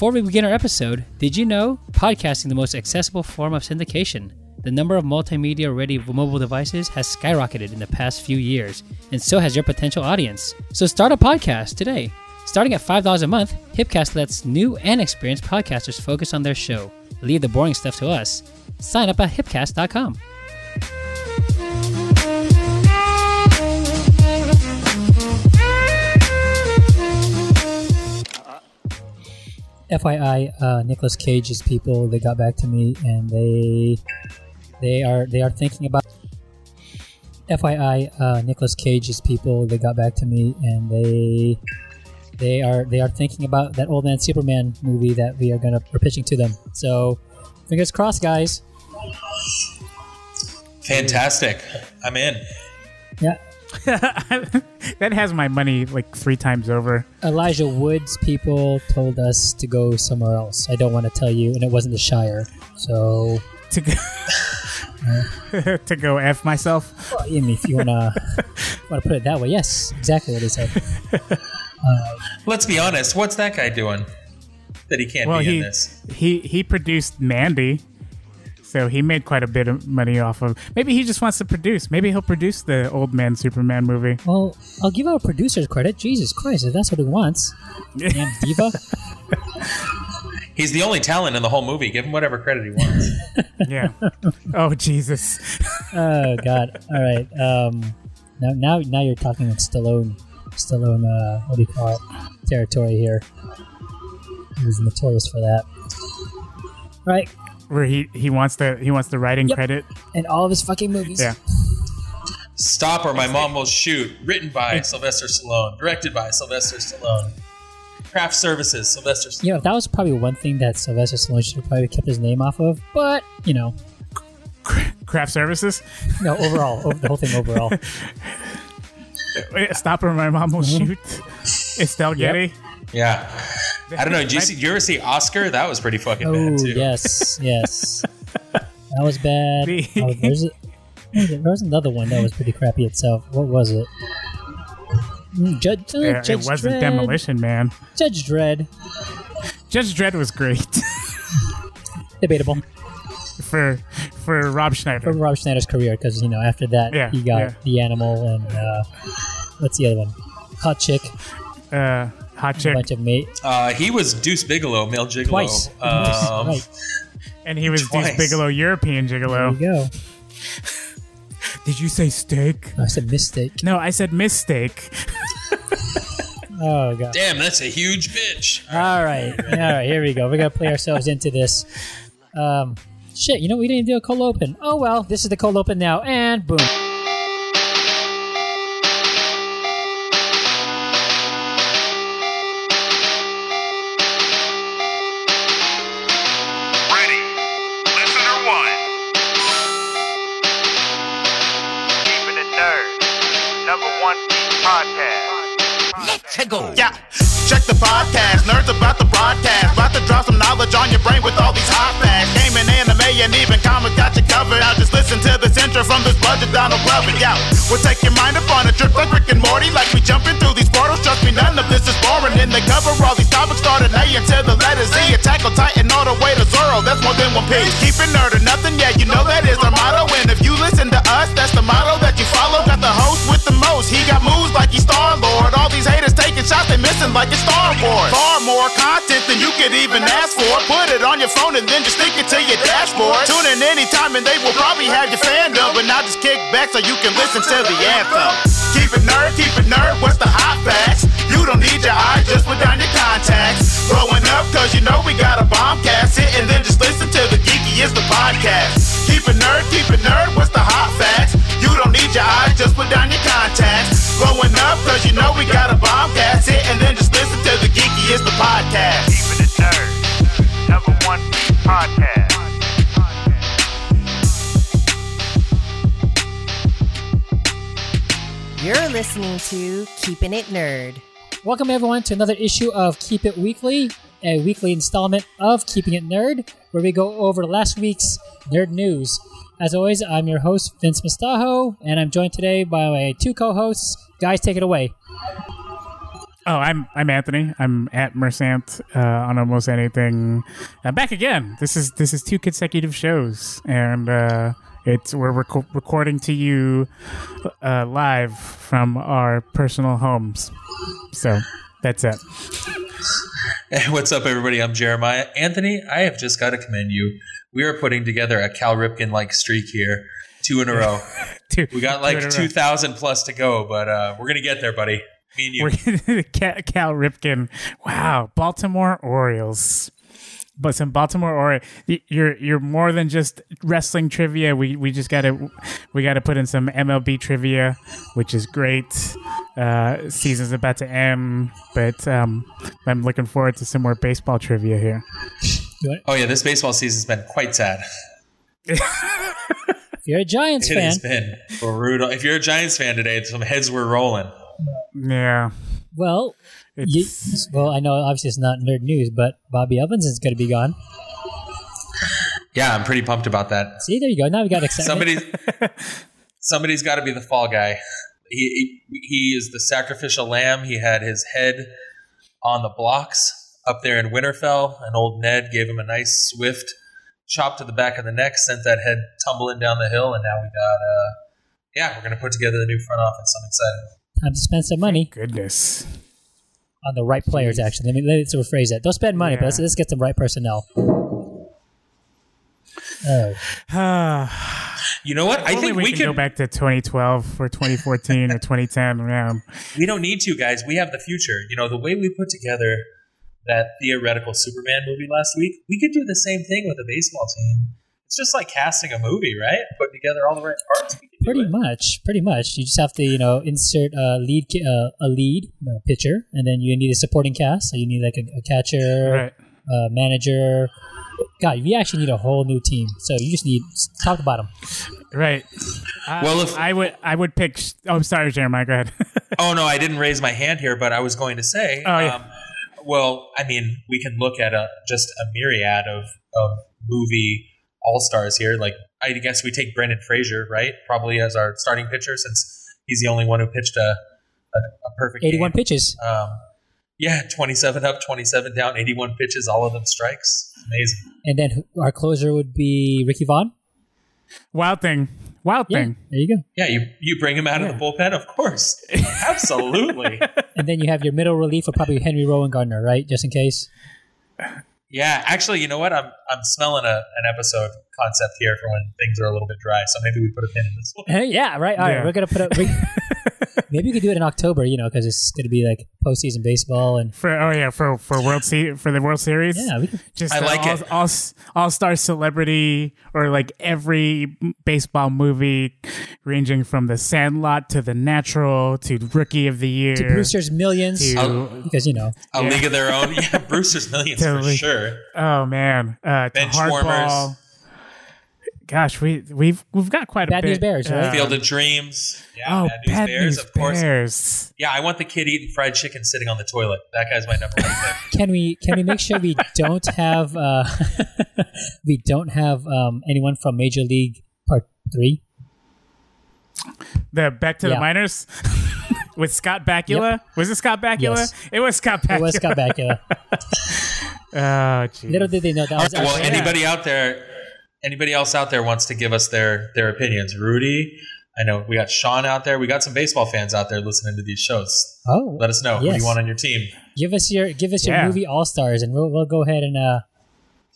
Before we begin our episode, did you know podcasting the most accessible form of syndication? The number of multimedia ready mobile devices has skyrocketed in the past few years, and so has your potential audience. So start a podcast today. Starting at $5 a month, Hipcast lets new and experienced podcasters focus on their show. Leave the boring stuff to us. Sign up at hipcast.com. FYI, uh, Nicolas Cage's people they got back to me and they they are they are thinking about. FYI, uh, Nicolas Cage's people they got back to me and they they are they are thinking about that old man Superman movie that we are gonna we're pitching to them. So fingers crossed, guys. Fantastic. I'm in. Yeah, that has my money like three times over. Elijah Wood's people told us to go somewhere else. I don't want to tell you, and it wasn't the Shire. So, To go, to go f myself. well, I mean, if you wanna wanna put it that way, yes, exactly what he said. Let's be honest. What's that guy doing that he can't Well, be in this? he he produced Mandy, so he made quite a bit of money off of. Maybe he just wants to produce. Maybe he'll produce the old man Superman movie. Well, I'll give our producers credit. Jesus Christ, if that's what he wants, damn diva. He's the only talent in the whole movie. Give him whatever credit he wants. Yeah. oh Jesus. Oh God. All right. Um, now, now, now you're talking like Stallone, Stallone. Uh, what do you call it? Territory here. He was notorious for that. Right. Where he he wants the he wants the writing Yep. credit. And all of his fucking movies. Yeah. Stop or my mom will shoot. Written by Sylvester Stallone. Directed by Sylvester Stallone. Craft Services. Sylvester Stallone. You know, that was probably one thing that Sylvester Stallone should have probably kept his name off of. But you know, Craft services. no, overall, o- the whole thing overall. Wait, Stop or my mom will Mm-hmm. shoot. Estelle Getty. Yeah. I don't know. Did you, see, did you ever see Oscar? That was pretty fucking Oh bad too. yes, yes, that was bad. The- Oh, there's, a, there was another one that was pretty crappy itself. What was it? Mm, Judge, uh, Yeah, it Judge wasn't Dredd. Demolition Man. Judge Dredd. Judge Dredd was great Debatable for for Rob Schneider. for Rob Schneider's career because you know after that Yeah, he got yeah. the animal and uh, what's the other one? Hot chick, Uh, hot a chick, bunch of mate Uh, he was Deuce Bigalow, male gigolo. twice. Um, right, and he was Twice. Deuce Bigalow, European there you go. Did you say steak? I said mistake. No, I said mistake. Oh god. Damn, that's a huge bitch. All right, all right. Here we go. We're gonna play ourselves into this. Um, shit. You know we didn't do a cold open. Oh well, this is the cold open now, and boom. Keep it nerd or nothing. Yeah, you know that is our motto. And if you listen to us, that's the motto that you follow. Got the host with the most. He got moves like he's Star Lord. All these haters taking shots, they missing like it's Star Wars. Far more content than you could even ask for. Put it on your phone and then just stick it to your dashboard. Tune in anytime and they will probably have your fandom. But now just kick back so you can listen to the anthem. Keep it nerd, keep it nerd. What's the hot facts? You don't need your eyes, just put down your contacts. Growing up, cause you know we got a bombcast. Sit and then just listen to the geeky is the podcast. Keep it nerd, keep it nerd. What's the hot facts? You don't need your eyes, just put down your contacts. Growing up, cause you know we got a bombcast. Sit and then just listen to the geeky is the podcast. Keeping it nerd. Number one podcast. You're listening to Keeping It Nerd. Welcome everyone to another issue of Keep It Weekly, a weekly installment of Keeping It Nerd, where we go over last week's nerd news. As always, I'm your host Vince Mustajo, and I'm joined today by my two co-hosts. Guys, take it away. Oh, I'm I'm Anthony. I'm at Mersant uh, on almost anything. I'm back again. This is this is two consecutive shows, and uh, it's we're reco- recording to you uh, live from our personal homes. So that's it. Hey, what's up, everybody? I'm Jeremiah. Anthony, I have just got to commend you. We are putting together a Cal Ripken like streak here, two in a row. Two, We got like row. 2,000 plus to go, but uh, we're going to get there, buddy. Me and you. We're Cal Ripken. Wow, Baltimore Orioles. But some Baltimore or You're you're more than just wrestling trivia. We we just gotta we gotta put in some MLB trivia, which is great. Uh, season's about to end, but um, I'm looking forward to some more baseball trivia here. Oh, yeah, this baseball season's been quite sad. If you're a Giants It fan, has been brutal. If you're a Giants fan today, some heads were rolling. Yeah, well, you, it's well, I know obviously it's not nerd news, but Bobby Evans is going to be gone. Yeah, I'm pretty pumped about that. See, there you go. Now we got excitement. Somebody, somebody's got to be the fall guy. He, he he is the sacrificial lamb. He had his head on the blocks up there in Winterfell, and old Ned gave him a nice swift chop to the back of the neck, sent that head tumbling down the hill, and now we got uh yeah, we're gonna put together the new front office. I'm excited. Time to spend some money goodness. On the right players. Actually, let me let's rephrase that. Don't spend money, but let's, let's get some right personnel. Oh, You know what? I Only think we, we, can could. go back to 2012 or 2014 or 2010. Yeah. We don't need to, guys. We have the future. You know, the way we put together that theoretical Superman movie last week, we could do the same thing with a baseball team. It's just like casting a movie, right? Putting together all the right parts. We can do pretty much, pretty much. You just have to, you know, insert a lead, uh, a lead uh, pitcher, and then you need a supporting cast. So you need like a, a catcher, Right. uh, manager. God, you actually need a whole new team. So you just need top to bottom. Right. I, Well, if- I would, I would pick. Oh, I'm sorry, Jeremiah. Go ahead. Oh no, I didn't raise my hand here, but I was going to say. Oh, yeah. um, well, I mean, we can look at a just a myriad of of movie all stars here. Like, I guess we take Brendan Fraser, right? Probably as our starting pitcher, since he's the only one who pitched a a, a perfect 81 game. pitches. Um, yeah, 27 up, 27 down, 81 pitches, all of them strikes. Amazing. And then our closer would be Ricky Vaughn. Wild thing. Wild Yeah, thing. there you go. Yeah, you, you bring him out of the bullpen, of course. Absolutely. And then you have your middle relief of probably Henry Rowengartner, right? Just in case. Yeah, actually, you know what? I'm I'm smelling a, an episode concept here for when things are a little bit dry. So maybe we put a pin in this one. yeah, right. All right, Yeah. we're gonna put a. We, maybe we could do it in October, you know, because it's gonna be like postseason baseball, and For oh yeah, for for World Se- for the World Series. yeah, we could, Just I like all, it. All all star celebrity or like every baseball movie, ranging from The Sandlot to The Natural to Rookie of the Year. to Brewster's Millions, to- because you know, A league of their own. Yeah, Brewster's Millions Totally. for sure. oh man, uh, to Bench hardball. warmers. Gosh, we we've we've got quite a Bad. News Bears, right? uh, Field of Dreams. Yeah, oh, Bad News Bears, of course. Bears. Yeah, I want the kid eating fried chicken sitting on the toilet. That guy's my number one pick. can we can we make sure we don't have uh, we don't have um, anyone from Major League Part Three? The back to the Yeah. minors with Scott Bakula. Was it Scott Bakula? Yes. It was Scott Bakula. It was Scott Bakula. Oh, geez. Little did they know that was well, actually- anybody out there, anybody else out there wants to give us their their opinions. Rudy, I know we got Sean out there. We got some baseball fans out there listening to these shows. Oh, Let us know who you want on your team. give us your give us your Yeah. movie all stars, and we'll, we'll go ahead and uh,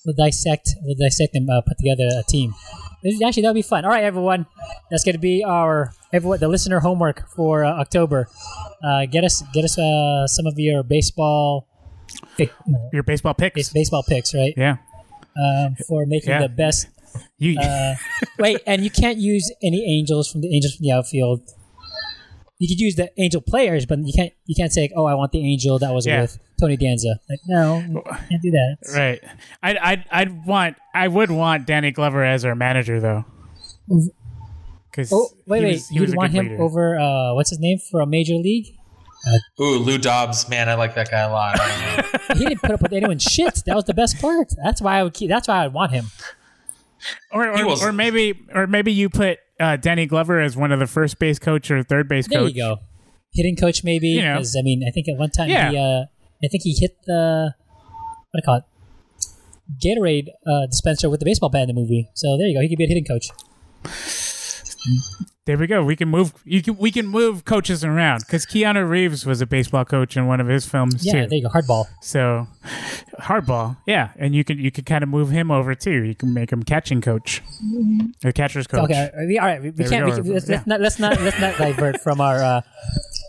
we'll dissect we'll dissect and uh, put together a team. Actually, that'll be fun. All right, everyone, that's going to be our everyone the listener homework for uh, October. Uh, get us get us uh, some of your baseball pick, Your baseball picks. baseball picks, right? yeah. Um, for making Yeah. the best. You, Uh, wait, and you can't use any angels from the angels from the outfield. You could use the angel players, but you can't. You can't say, "Oh, I want the angel that was Yeah. with Tony Danza." Like, no, you can't do that. right. I'd, I'd, I'd want, I would want Danny Glover as our manager though. Because Oh, wait, he wait. was, You'd a want him leader. over uh, what's his name for a major league? Ooh, Lou Dobbs, man, I like that guy a lot. I don't know. He didn't put up with anyone's shit. That was the best part. That's why I would keep. That's why I would want him. Or, or, or maybe, or maybe you put uh, Danny Glover as one of the first base coach or third base There coach. There you go. hitting coach maybe. You know. 'cause, I mean, I think at one time Yeah. he, uh, I think he hit the what do I call it, Gatorade uh, dispenser with the baseball bat in the movie. So there you go. He could be a hitting coach. There we go. We can move. You can. We can move coaches around because Keanu Reeves was a baseball coach in one of his films Yeah, too. there you go. Hardball. So, hardball, yeah, and you can you can kind of move him over too. You can make him catching coach, or catcher's coach. Okay, all right, we. We, we There we can't. We can, let's, Yeah. let's not. Let's not. Let's not divert from our uh,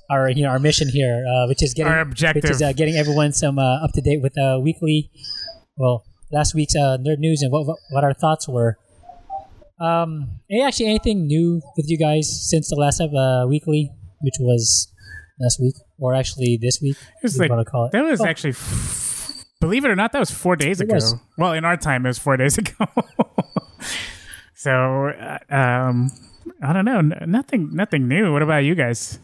our you know our mission here, uh, which is getting Our objective. which is uh, getting everyone some uh, up to date with uh, weekly. Well, last week's uh, nerd news and what, what our thoughts were. Um, actually anything new with you guys since the last uh, weekly, which was last week, or actually this week? It was like wanna call it. that was Oh, actually, f- believe it or not, that was four days It ago. was. Well, in our time, it was four days ago. so, uh, um, I don't know, N- nothing, nothing new. What about you guys?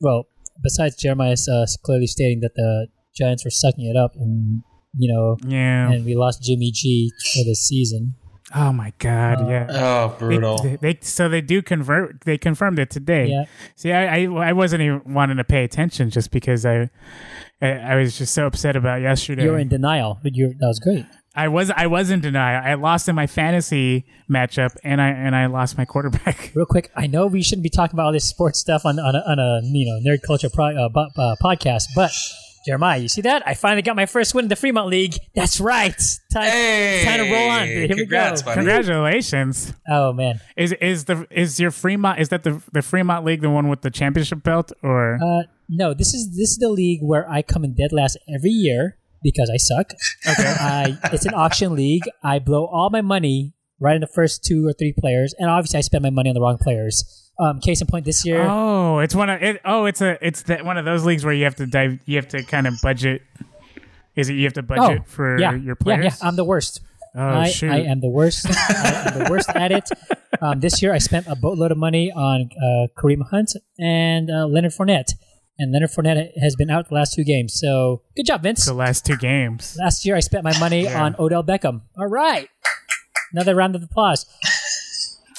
well. Besides Jeremiah's uh, clearly stating that the Giants were sucking it up, and you know, Yeah. and we lost Jimmy G for this season. Oh my God. yeah. Oh, They- brutal. They, they- so they do convert. They confirmed it today. Yeah. See, I, I I wasn't even wanting to pay attention just because I I, I was just so upset about yesterday. You're in denial, but you that was great. I was I was in denial. I lost in my fantasy matchup, and I and I lost my quarterback. Real quick, I know we shouldn't be talking about all this sports stuff on on a, on a you know nerd culture pro, uh, bu- uh, podcast, but Jeremiah, you see that? I finally got my first win in the Fremont League. That's right. Time, Hey, time to roll on. Here congrats, we go. buddy. Congratulations! Oh man, Is is the is your Fremont is that the the Fremont League the one with the championship belt or uh, no, this is this is the league where I come in dead last every year because I suck. okay? I it's an auction league. I blow all my money right in the first two or three players, and obviously I spend my money on the wrong players. Um, case in point, this year. oh, it's one of it. Oh, it's a it's the, one of those leagues where you have to dive. You have to kind of budget. Is it you have to budget for Oh, yeah, your players? yeah. I'm the worst. oh I, shoot! I am the worst. I am the worst at it. Um, this year, I spent a boatload of money on uh, Kareem Hunt and uh, Leonard Fournette, and Leonard Fournette has been out the last two games. So good job, Vince. the last two games. Last year, I spent my money on Odell Beckham. All right, another round of applause.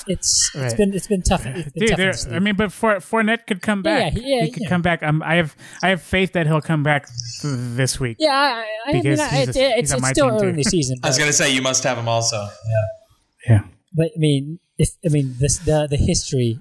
It's it's Right. been it's been tough. It's been Dude, tough in there, this I mean, but for Fournette could come back. yeah, yeah, he could yeah. come back. Um, I have I have faith that he'll come back this week. yeah, I, I mean, Because I- he's it's, a- it's, he's on it's my still team, early in the season. I was gonna say you must have him also. Yeah. Yeah. But I mean, if I mean this, the the history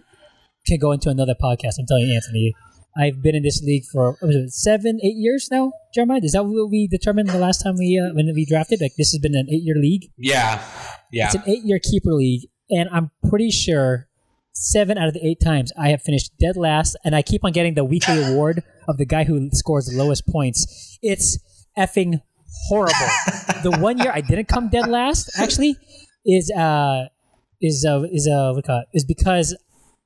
can go into another podcast. I'm telling you, Anthony. I've been in this league for was it, seven, eight years now. Jeremiah, is that what we determined the last time we uh, when we drafted? Like this has been an eight year league. Yeah. Yeah. It's an eight year keeper league, and I'm pretty sure seven out of the eight times I have finished dead last, and I keep on getting the weekly award of the guy who scores the lowest points. It's effing horrible. the one year I didn't come dead last, actually, is uh is uh is uh what call it? is because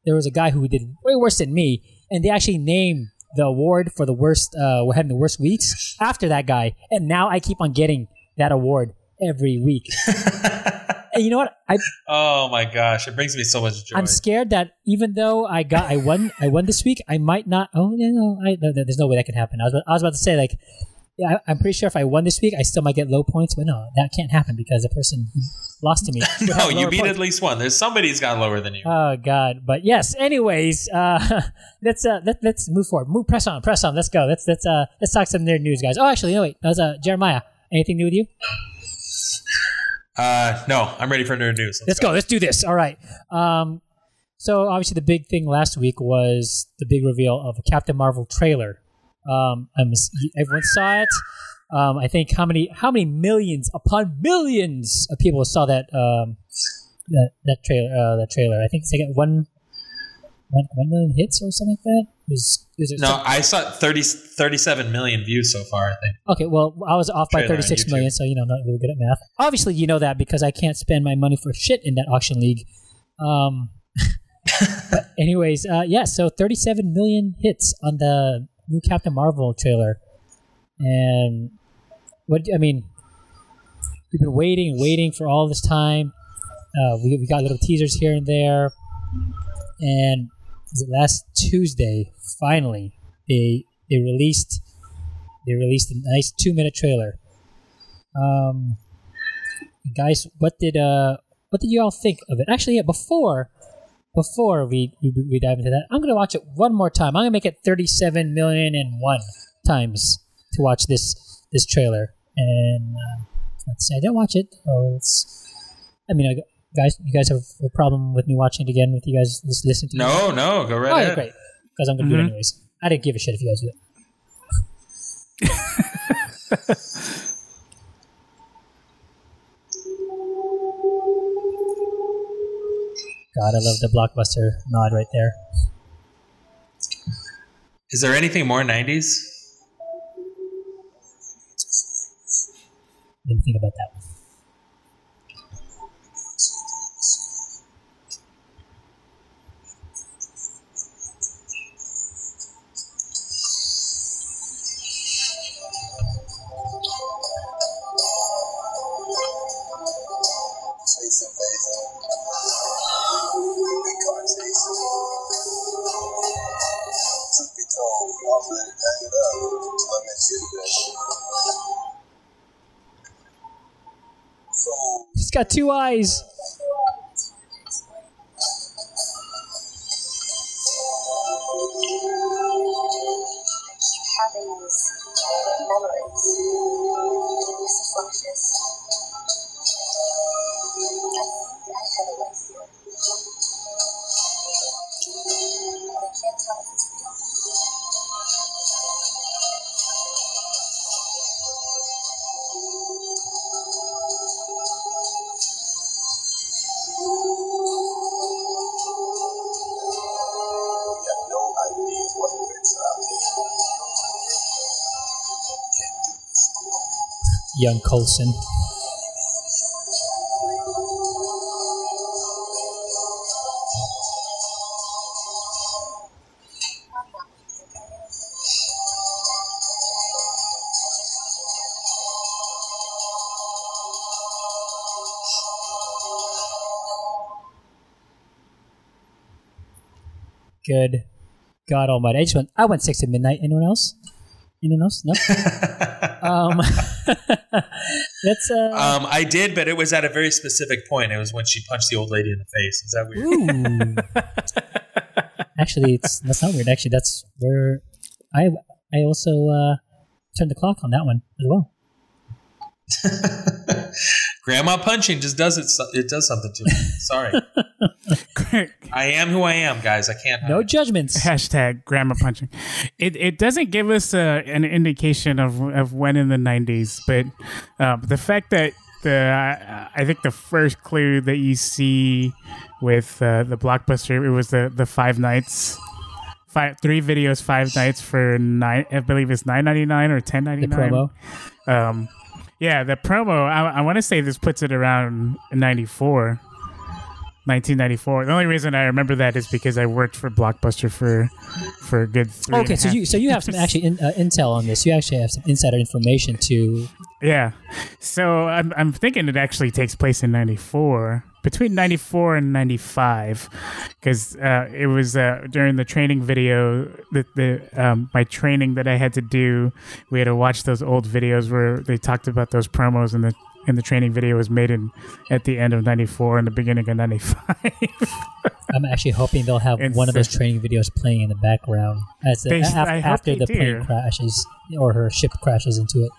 there was a guy who did way worse than me, and they actually named the award for the worst uh we're having the worst weeks after that guy, and now I keep on getting that award every week. you know what? I Oh my gosh, it brings me so much joy. I'm scared that even though I got I won I won this week, I might not. Oh no, no, I, no, there's no way that can happen. I was I was about to say like. Yeah, I- I'm pretty sure if I won this week, I still might get low points, but no, that can't happen because the person lost to me. no, you beat points. at least one. There's somebody's got lower than you. Oh God! But yes. Anyways, uh, let's uh, let, let's move forward. Move, press on, press on. Let's go. Let's let's uh, let's talk some nerd news, guys. Oh, actually, no wait. That was uh, Jeremiah. Anything new with you? Uh, no, I'm ready for nerd news. Let's go. Let's do this. All right. Um, so obviously the big thing last week was the big reveal of a Captain Marvel trailer. Um, everyone saw it. Um, I think how many how many millions upon millions of people saw that um, that that trailer uh, that trailer. I think they got one one one million hits or something like that. It was, it No, I saw 30, 37 million views so far. I think. Okay, well, I was off by Trailer on 36 YouTube. million, so you know, not really good at math. Obviously, you know that because I can't spend my money for shit in that auction league. Um, but anyways, uh, yeah, so 37 million hits on the new Captain Marvel trailer, and what I mean, we've been waiting and waiting for all this time. Uh, we we got little teasers here and there, and was it last Tuesday? Finally, they they released they released a nice two minute trailer. Um, guys, what did uh what did you all think of it? Actually, yeah, before before we, we we dive into that, I'm gonna watch it one more time. I'm gonna make it 37 million and one times to watch this this trailer. And uh, let's see, I didn't watch it. Oh, it's. I mean, I, guys, you guys have a problem with me watching it again with you guys just listening to me? No, no, go right Oh, yeah, ahead. great. Because I'm gonna do it Mhm. anyways. I didn't give a shit if you guys do it. God, I love the blockbuster nod right there. Is there anything more 90s? Didn't think about that got Young Coulson. Good God Almighty! I just went. I went six at midnight. Anyone else? Anyone else? No. um, that's uh. Um, I did, but it was at a very specific point. It was when she punched the old lady in the face. Is that weird? Actually, it's that's not weird. Actually, that's where I I also uh, turned the clock on that one as well. Grandma punching just does it. It does something to me. Sorry, I am who I am, guys. I can't. No hide. judgments. Hashtag grandma punching. It it doesn't give us uh, an indication of of when in the '90s, but um, the fact that the uh, I think the first clue that you see with uh, the blockbuster it was the the five nights. Five, three videos, five nights for nine. I believe it's nine ninety nine or ten ninety The promo. Um, yeah, the promo. I, I want to say this puts it around 94, 1994. The only reason I remember that is because I worked for Blockbuster for for a good three. Okay, so you so you have some actually in, uh, intel on this. You actually have some insider information to. Yeah. So I'm I'm thinking it actually takes place in 94, between 94 and 95 cuz uh, it was uh, during the training video that the um, my training that I had to do, we had to watch those old videos where they talked about those promos and the and the training video was made in at the end of 94 and the beginning of 95. I'm actually hoping they'll have It's, one of those uh, training videos playing in the background as the, They- af- after the plane crashes or her ship crashes into it.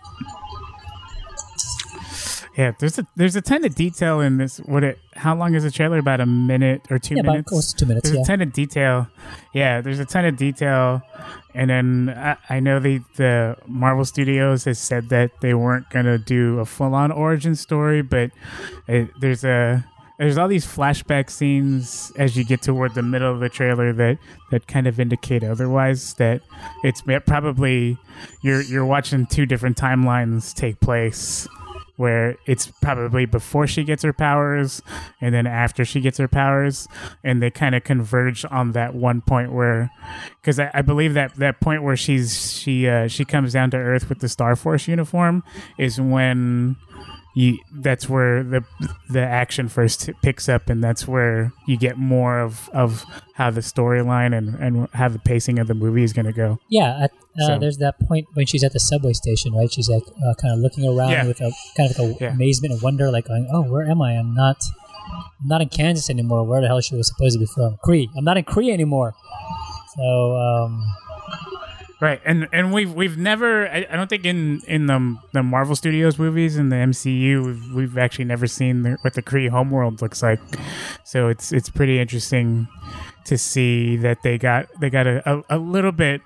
Yeah, there's a there's a ton of detail in this. What it how long is the trailer? About a minute or two Yeah, about minutes? close to two minutes. There's Yeah. a ton of detail. Yeah, there's a ton of detail. And then I, I know the the Marvel Studios has said that they weren't gonna do a full on origin story, but it, there's a there's all these flashback scenes as you get toward the middle of the trailer that that kind of indicate otherwise that it's probably you're you're watching two different timelines take place where it's probably before she gets her powers and then after she gets her powers and they kind of converge on that one point where because I, I believe that that point where she's she uh, she comes down to earth with the star force uniform is when you that's where the the action first picks up and that's where you get more of of how the storyline and and how the pacing of the movie is going to go Yeah, at, uh, So- there's that point when she's at the subway station, right? She's like uh, kind of looking around Yeah. with a kind of like a Yeah. amazement and wonder, like going, "Oh, where am I? I'm not I'm not in Kansas anymore. Where the hell she was supposed to be from? Kree. I'm not in Kree anymore. So um, Right, and and we've we've never I, I don't think in in the the Marvel Studios movies in the MCU we've, we've actually never seen the, what the Kree homeworld looks like, so it's it's pretty interesting to see that they got they got a, a, a little bit,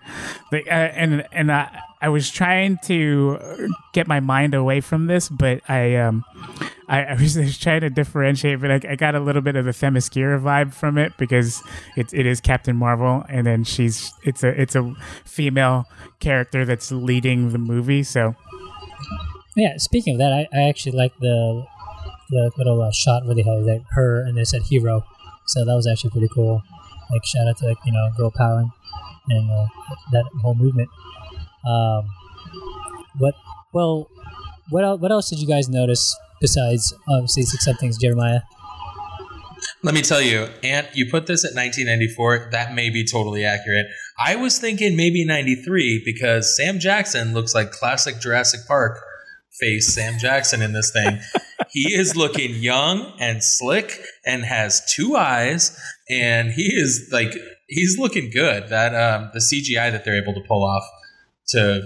like, uh, and and I I was trying to get my mind away from this, but I um I, I was just trying to differentiate, but I, I got a little bit of the Themyscira vibe from it because it, it is Captain Marvel, and then she's it's a it's a female character that's leading the movie. So yeah. Speaking of that, I, I actually like the the little uh, shot where they had like her and they said hero. So that was actually pretty cool. Like shout out to like you know girl power and uh, that whole movement. Um, what well, what what else did you guys notice besides obviously six somethings Jeremiah? Let me tell you, Ant, you put this at 1994. That may be totally accurate. I was thinking maybe 93 because Sam Jackson looks like classic Jurassic Park face Sam Jackson in this thing. he is looking young and slick and has two eyes, and he is like he's looking good. That um, the CGI that they're able to pull off to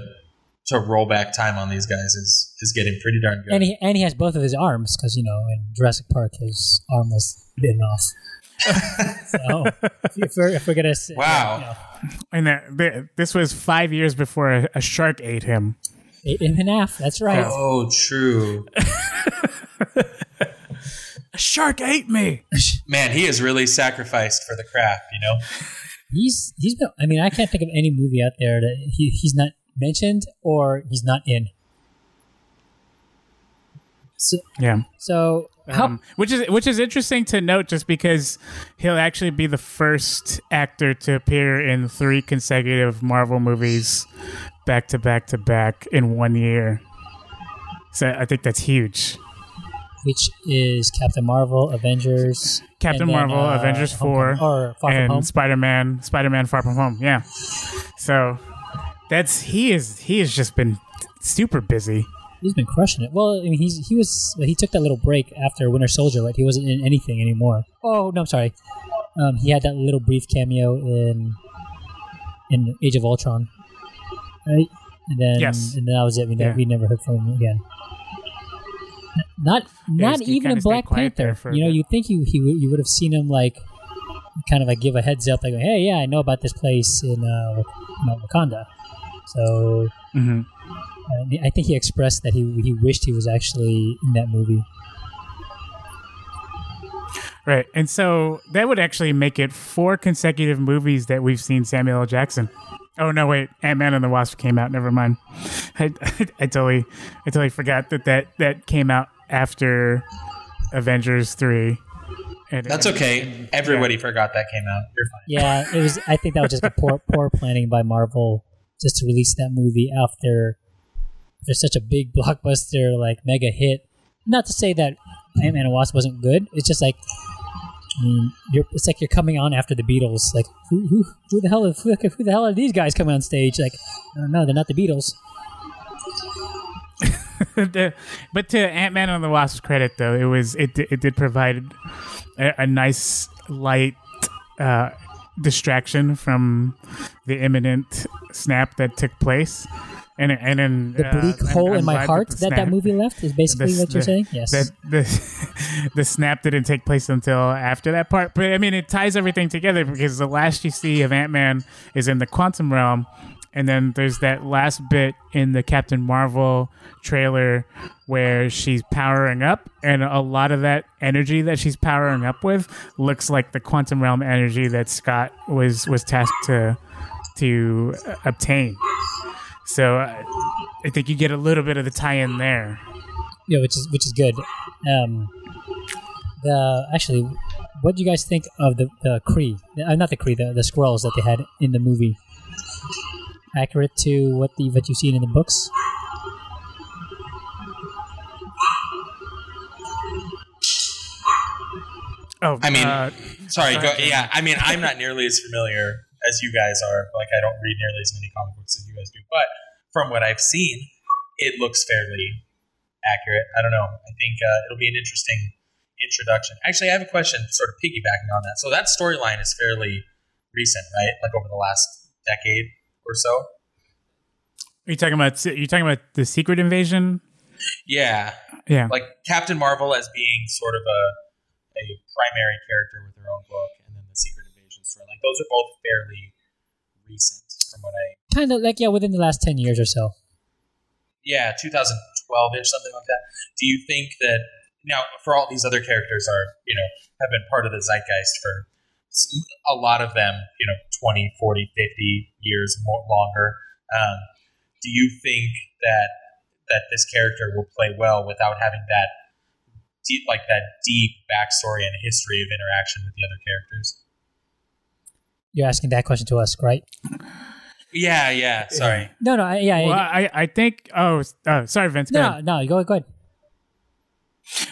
to roll back time on these guys is is getting pretty darn good. And he and he has both of his arms because you know in Jurassic Park his arm was bitten off. so if we're, if we're gonna say, Wow. you know, and that, this was five years before a, a shark ate him. eight and a half. That's right. oh, true. A shark ate me. Man, he is really sacrificed for the craft. You know. He's he's been. I mean, I can't think of any movie out there that he, he's not mentioned or he's not in. So, Yeah. so how Um, which is which is interesting to note, just because he'll actually be the first actor to appear in three consecutive Marvel movies, back to back to back in one year. So I think that's huge. which is Captain Marvel, Avengers, Captain and then, Marvel, uh, Avengers four, Homecoming- or Far and Spider Man, Spider Man Far From Home. Yeah. So that's he is he has just been super busy. He's been crushing it. Well, I mean, he's he was he took that little break after Winter Soldier, right? He wasn't in anything anymore. Oh no, I'm sorry. Um, he had that little brief cameo in in Age of Ultron, right? And then Yes. and then that was it. We, Yeah. we never heard from him again. Not not he even in Black Panther. You know, you think you he would- you would have seen him like kind of like give a heads up, like, hey, yeah, I know about this place in uh, you know, Wakanda. So hmm uh, I think he expressed that he he wished he was actually in that movie. Right. And so that would actually make it four consecutive movies that we've seen Samuel L. Jackson. Oh no, wait! Ant Man and the Wasp came out. Never mind. I, I totally, I totally forgot that that that came out after Avengers three. And That's okay. Everybody forgot that came out. You're fine. Yeah, it was. I think that was just a poor poor planning by Marvel just to release that movie after there's such a big blockbuster like mega hit. Not to say that Ant Man and the Wasp wasn't good. It's just like. I mean, it's like you're coming on after the Beatles. Like, who, who, who the hell, is, who, who the hell are these guys coming on stage? Like, I don't know, they're not the Beatles. But to Ant Man and the Wasp's credit, though, it was it it did provide a, a nice light uh, distraction from the imminent snap that took place. And and in The uh, bleak I'm- hole I'm in my heart the that that movie left is basically the- what you're the- saying. Yes. That the the snap didn't take place until after that part. But I mean, it ties everything together because the last you see of Ant Man is in the quantum realm, and then there's that last bit in the Captain Marvel trailer where she's powering up, and a lot of that energy that she's powering up with looks like the quantum realm energy that Scott was was tasked to to obtain. So uh, I think you get a little bit of the tie-in there. Yeah, which is which is good. Um, the actually, what do you guys think of the the Kree? Uh, not the Kree, the the Skrulls that they had in the movie. Accurate to what the what you've seen in the books. Oh, I mean, uh, Sorry, go, yeah. I mean, I'm not nearly as familiar as you guys are. Like, I don't read nearly as many comic books as you guys do. But from what I've seen, it looks fairly accurate. I don't know. I think uh, it'll be an interesting introduction. Actually, I have a question, sort of piggybacking on that. So that storyline is fairly recent, right? Like over the last decade or so. Are you talking about? Are You talking about the Secret Invasion? Yeah, Yeah. like Captain Marvel as being sort of a a primary character with her own book, and then the Secret Invasion story. Like those are both fairly recent, from what I Kind of like yeah, within the last ten years or so. yeah, 2012 ish, something like that. Do you think that now for all these other characters are you know have been part of the zeitgeist for s- a lot of them, you know, 20, 40, 50 years more longer? Um, do you think that that this character will play well without having that deep, like that deep backstory and history of interaction with the other characters? You're asking that question to us, right? Yeah, yeah. Sorry. No, no, I, yeah, Well, I, I, I think. Oh, oh, sorry, Vince. Go no, ahead. no, go, go ahead.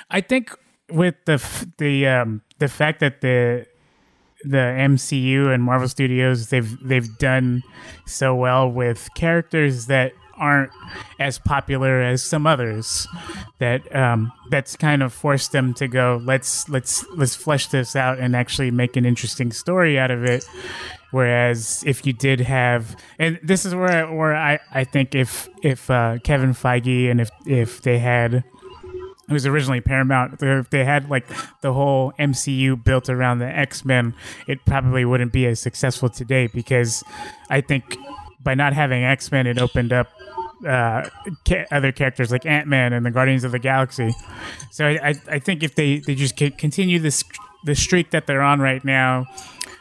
I think with the the um the fact that the the MCU and Marvel Studios they've they've done so well with characters that aren't as popular as some others that um that's kind of forced them to go let's let's let's flesh this out and actually make an interesting story out of it. Whereas if you did have and this is where where I I think if if uh Kevin Feige and if if they had it was originally Paramount. If they had like the whole MCU built around the X Men, it probably wouldn't be as successful today because I think by not having X Men, it opened up uh, ca- other characters like Ant Man and the Guardians of the Galaxy. So I, I, I think if they, they just continue this the streak that they're on right now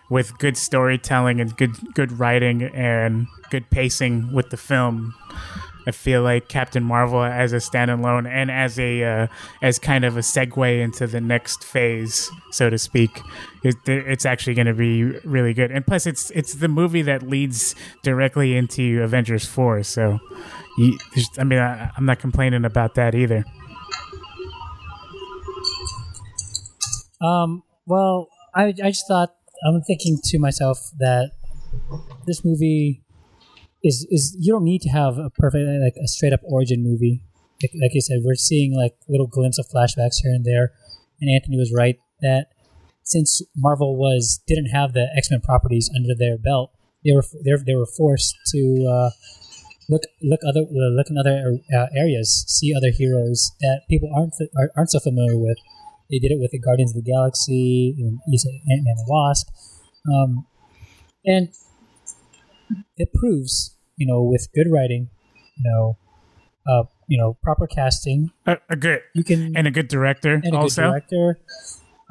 with good storytelling and good good writing and good pacing with the film. I feel like Captain Marvel as a standalone and as a uh, as kind of a segue into the next phase, so to speak, it, it's actually going to be really good. And plus, it's it's the movie that leads directly into Avengers Four. So, you, I mean, I, I'm not complaining about that either. Um, well, I, I just thought I'm thinking to myself that this movie is is you don't need to have a perfect like a straight up origin movie. Like, like you said, we're seeing like little glimpse of flashbacks here and there, and Anthony was right that since Marvel was didn't have the X Men properties under their belt, they were they were, forced to uh, look look other look in other uh, areas, see other heroes that people aren't aren't- aren't so familiar with. They did it with the Guardians of the Galaxy and Ant Man and Wasp, um, and it proves, you know, with good writing, you know, uh, you know, proper casting, A, a good you can and a good director and a also. good director.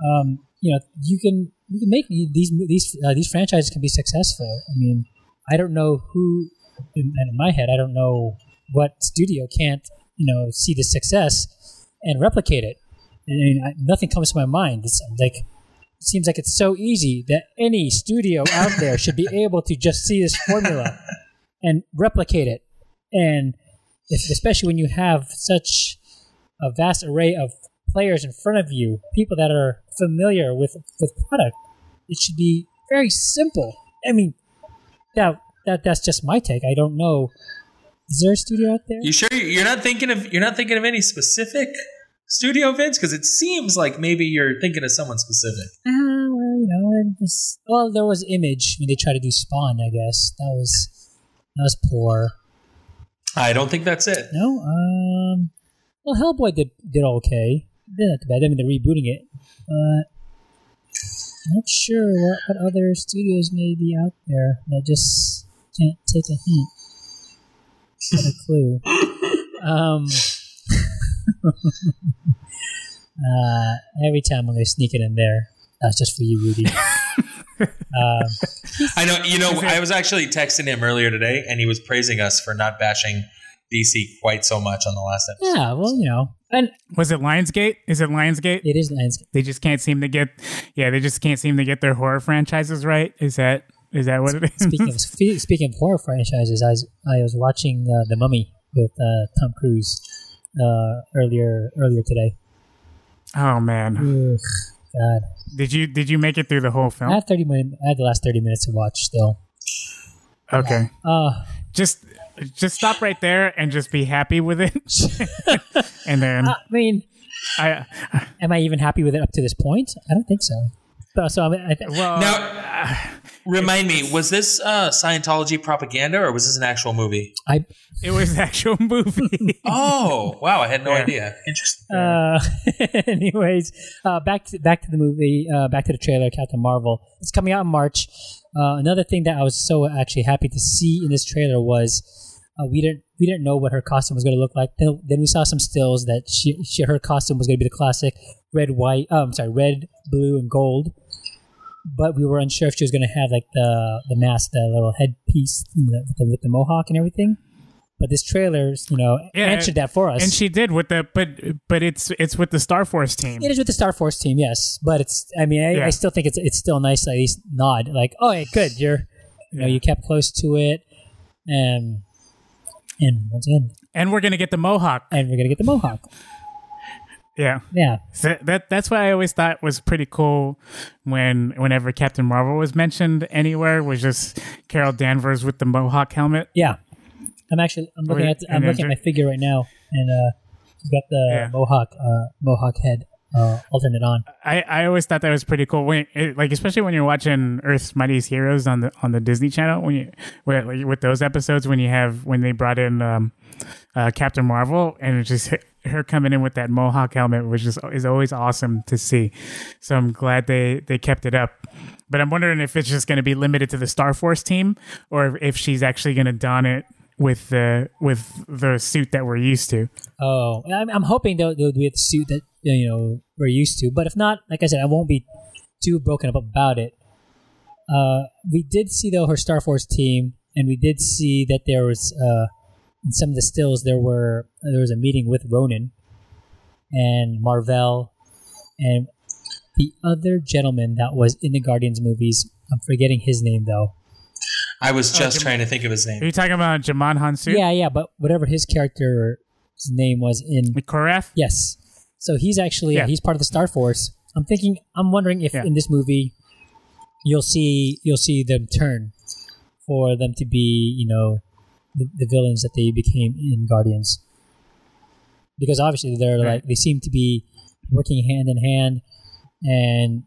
Um, you know, you can you can make these these uh, these franchises can be successful. I mean, I don't know who, in, in my head, I don't know what studio can't you know see the success and replicate it. I mean, I, nothing comes to my mind. It's like it seems like it's so easy that any studio out there should be able to just see this formula and replicate it. And if, especially when you have such a vast array of players in front of you, people that are familiar with with product, it should be very simple. I mean, that that that's just my take. I don't know. Is there a studio out there? You sure you're not thinking of you're not thinking of any specific studio, Vince? Because it seems like maybe you're thinking of someone specific. Ah, well, you know, and this, well, there was Image when they tried to do Spawn. I guess that was that was poor. I don't think that's it. No, um, well, Hellboy did did okay. Did not too bad. I mean, they're rebooting it, but not sure what, what other studios may be out there that just can't take a hint, a clue. Um, uh, every time when they sneak it in there, that's just for you, Rudy. um, I know. You know, I was actually texting him earlier today, and he was praising us for not bashing DC quite so much on the last episode. yeah, well, you know, and Was it Lionsgate? Is it Lionsgate? it is Lionsgate. They just can't seem to get, yeah, they just can't seem to get their horror franchises right. Is that is that what it is? Speaking of speaking of horror franchises, I was, I was watching uh, The Mummy with uh, Tom Cruise uh, earlier earlier today. oh man, Ugh, God, did you did you make it through the whole film? I had thirty minutes. I had the last thirty minutes to watch still. Okay, Uh, just just stop right there and just be happy with it, and then I mean, I Am I even happy with it up to this point? I don't think so. But, so I, mean, I th- well Now, remind me, was this uh, Scientology propaganda or was this an actual movie? I it was an actual movie. Oh, wow! I had no Yeah. idea. Interesting. Uh, anyways, uh, back to back to the movie, uh, back to the trailer, Captain Marvel. It's coming out in March. Uh, another thing that I was so actually happy to see in this trailer was uh, we didn't we didn't know what her costume was going to look like. Then, then we saw some stills that she, she her costume was going to be the classic red white. Oh, I'm sorry, red, blue, and gold. But we were unsure if she was going to have like the the mask, the little headpiece you know, with, the, with the mohawk and everything. But this trailer, you know, Yeah, answered that for us. and she did with the but but it's it's with the Star Force team. It is with the Star Force team, yes, but it's. I mean, I, Yeah. I still think it's it's still nice at least nod, like, oh, hey, good, you're, you know, you kept close to it, and and once again, And we're gonna get the Mohawk. and we're gonna get the mohawk. Yeah. Yeah, So that that's what I always thought was pretty cool when whenever Captain Marvel was mentioned anywhere was just Carol Danvers with the Mohawk helmet. yeah. I'm actually I'm looking at I'm looking at my figure right now, and uh, she's got the Yeah. mohawk uh, mohawk head uh, alternate on. I, I always thought that was pretty cool. When it, like especially when you're watching Earth's Mightiest Heroes on the on the Disney Channel when you with, like, with those episodes when you have when they brought in um, uh, Captain Marvel and it's just her coming in with that Mohawk helmet, which is is always awesome to see. So I'm glad they they kept it up. But I'm wondering if it's just going to be limited to the Star Force team or if she's actually going to don it with the with the suit that we're used to. Oh, I'm, I'm hoping they'll, they'll do the suit that you know we're used to. But if not, like I said, I won't be too broken up about it. Uh, we did see though her Star Force team, and we did see that there was uh, in some of the stills there were there was a meeting with Ronan and Marvel and the other gentleman that was in the Guardians movies. I'm forgetting his name though. I was oh, just Jim- trying to think of his name. Are you talking about Djimon Hounsou? Yeah, yeah, but whatever his character's name was in Korath? Yes. So he's actually Yeah. he's part of the Star Force. I'm thinking I'm wondering if Yeah. in this movie you'll see you'll see them turn for them to be, you know, the, the villains that they became in Guardians. Because obviously they're Right. like they seem to be working hand in hand and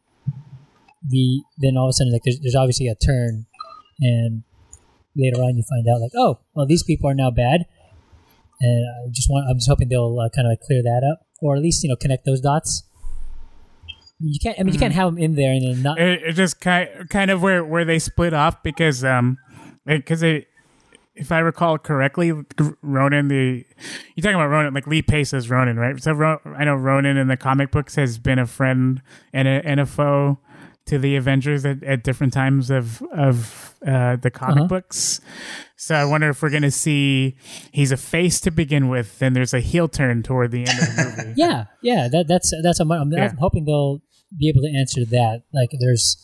the then all of a sudden like there's, there's obviously a turn and later on you find out like oh well these people are now bad and I just want I'm just hoping they'll uh, kind of like clear that up, or at least you know connect those dots. You can't. I mean, you can't have them in there and then not. it, it just kind kind of where where they split off because um because it if I recall correctly, Ronan the you're talking about Ronan like Lee Pace as Ronan, right? So Ro, I know Ronan in the comic books has been a friend and a and a foe to the Avengers at, at different times of of uh, the comic Uh-huh. books. So I wonder if we're gonna see he's a face to begin with, then there's a heel turn toward the end of the movie. yeah, yeah. That that's that's. I'm, I'm, Yeah. I'm hoping they'll be able to answer that. Like, there's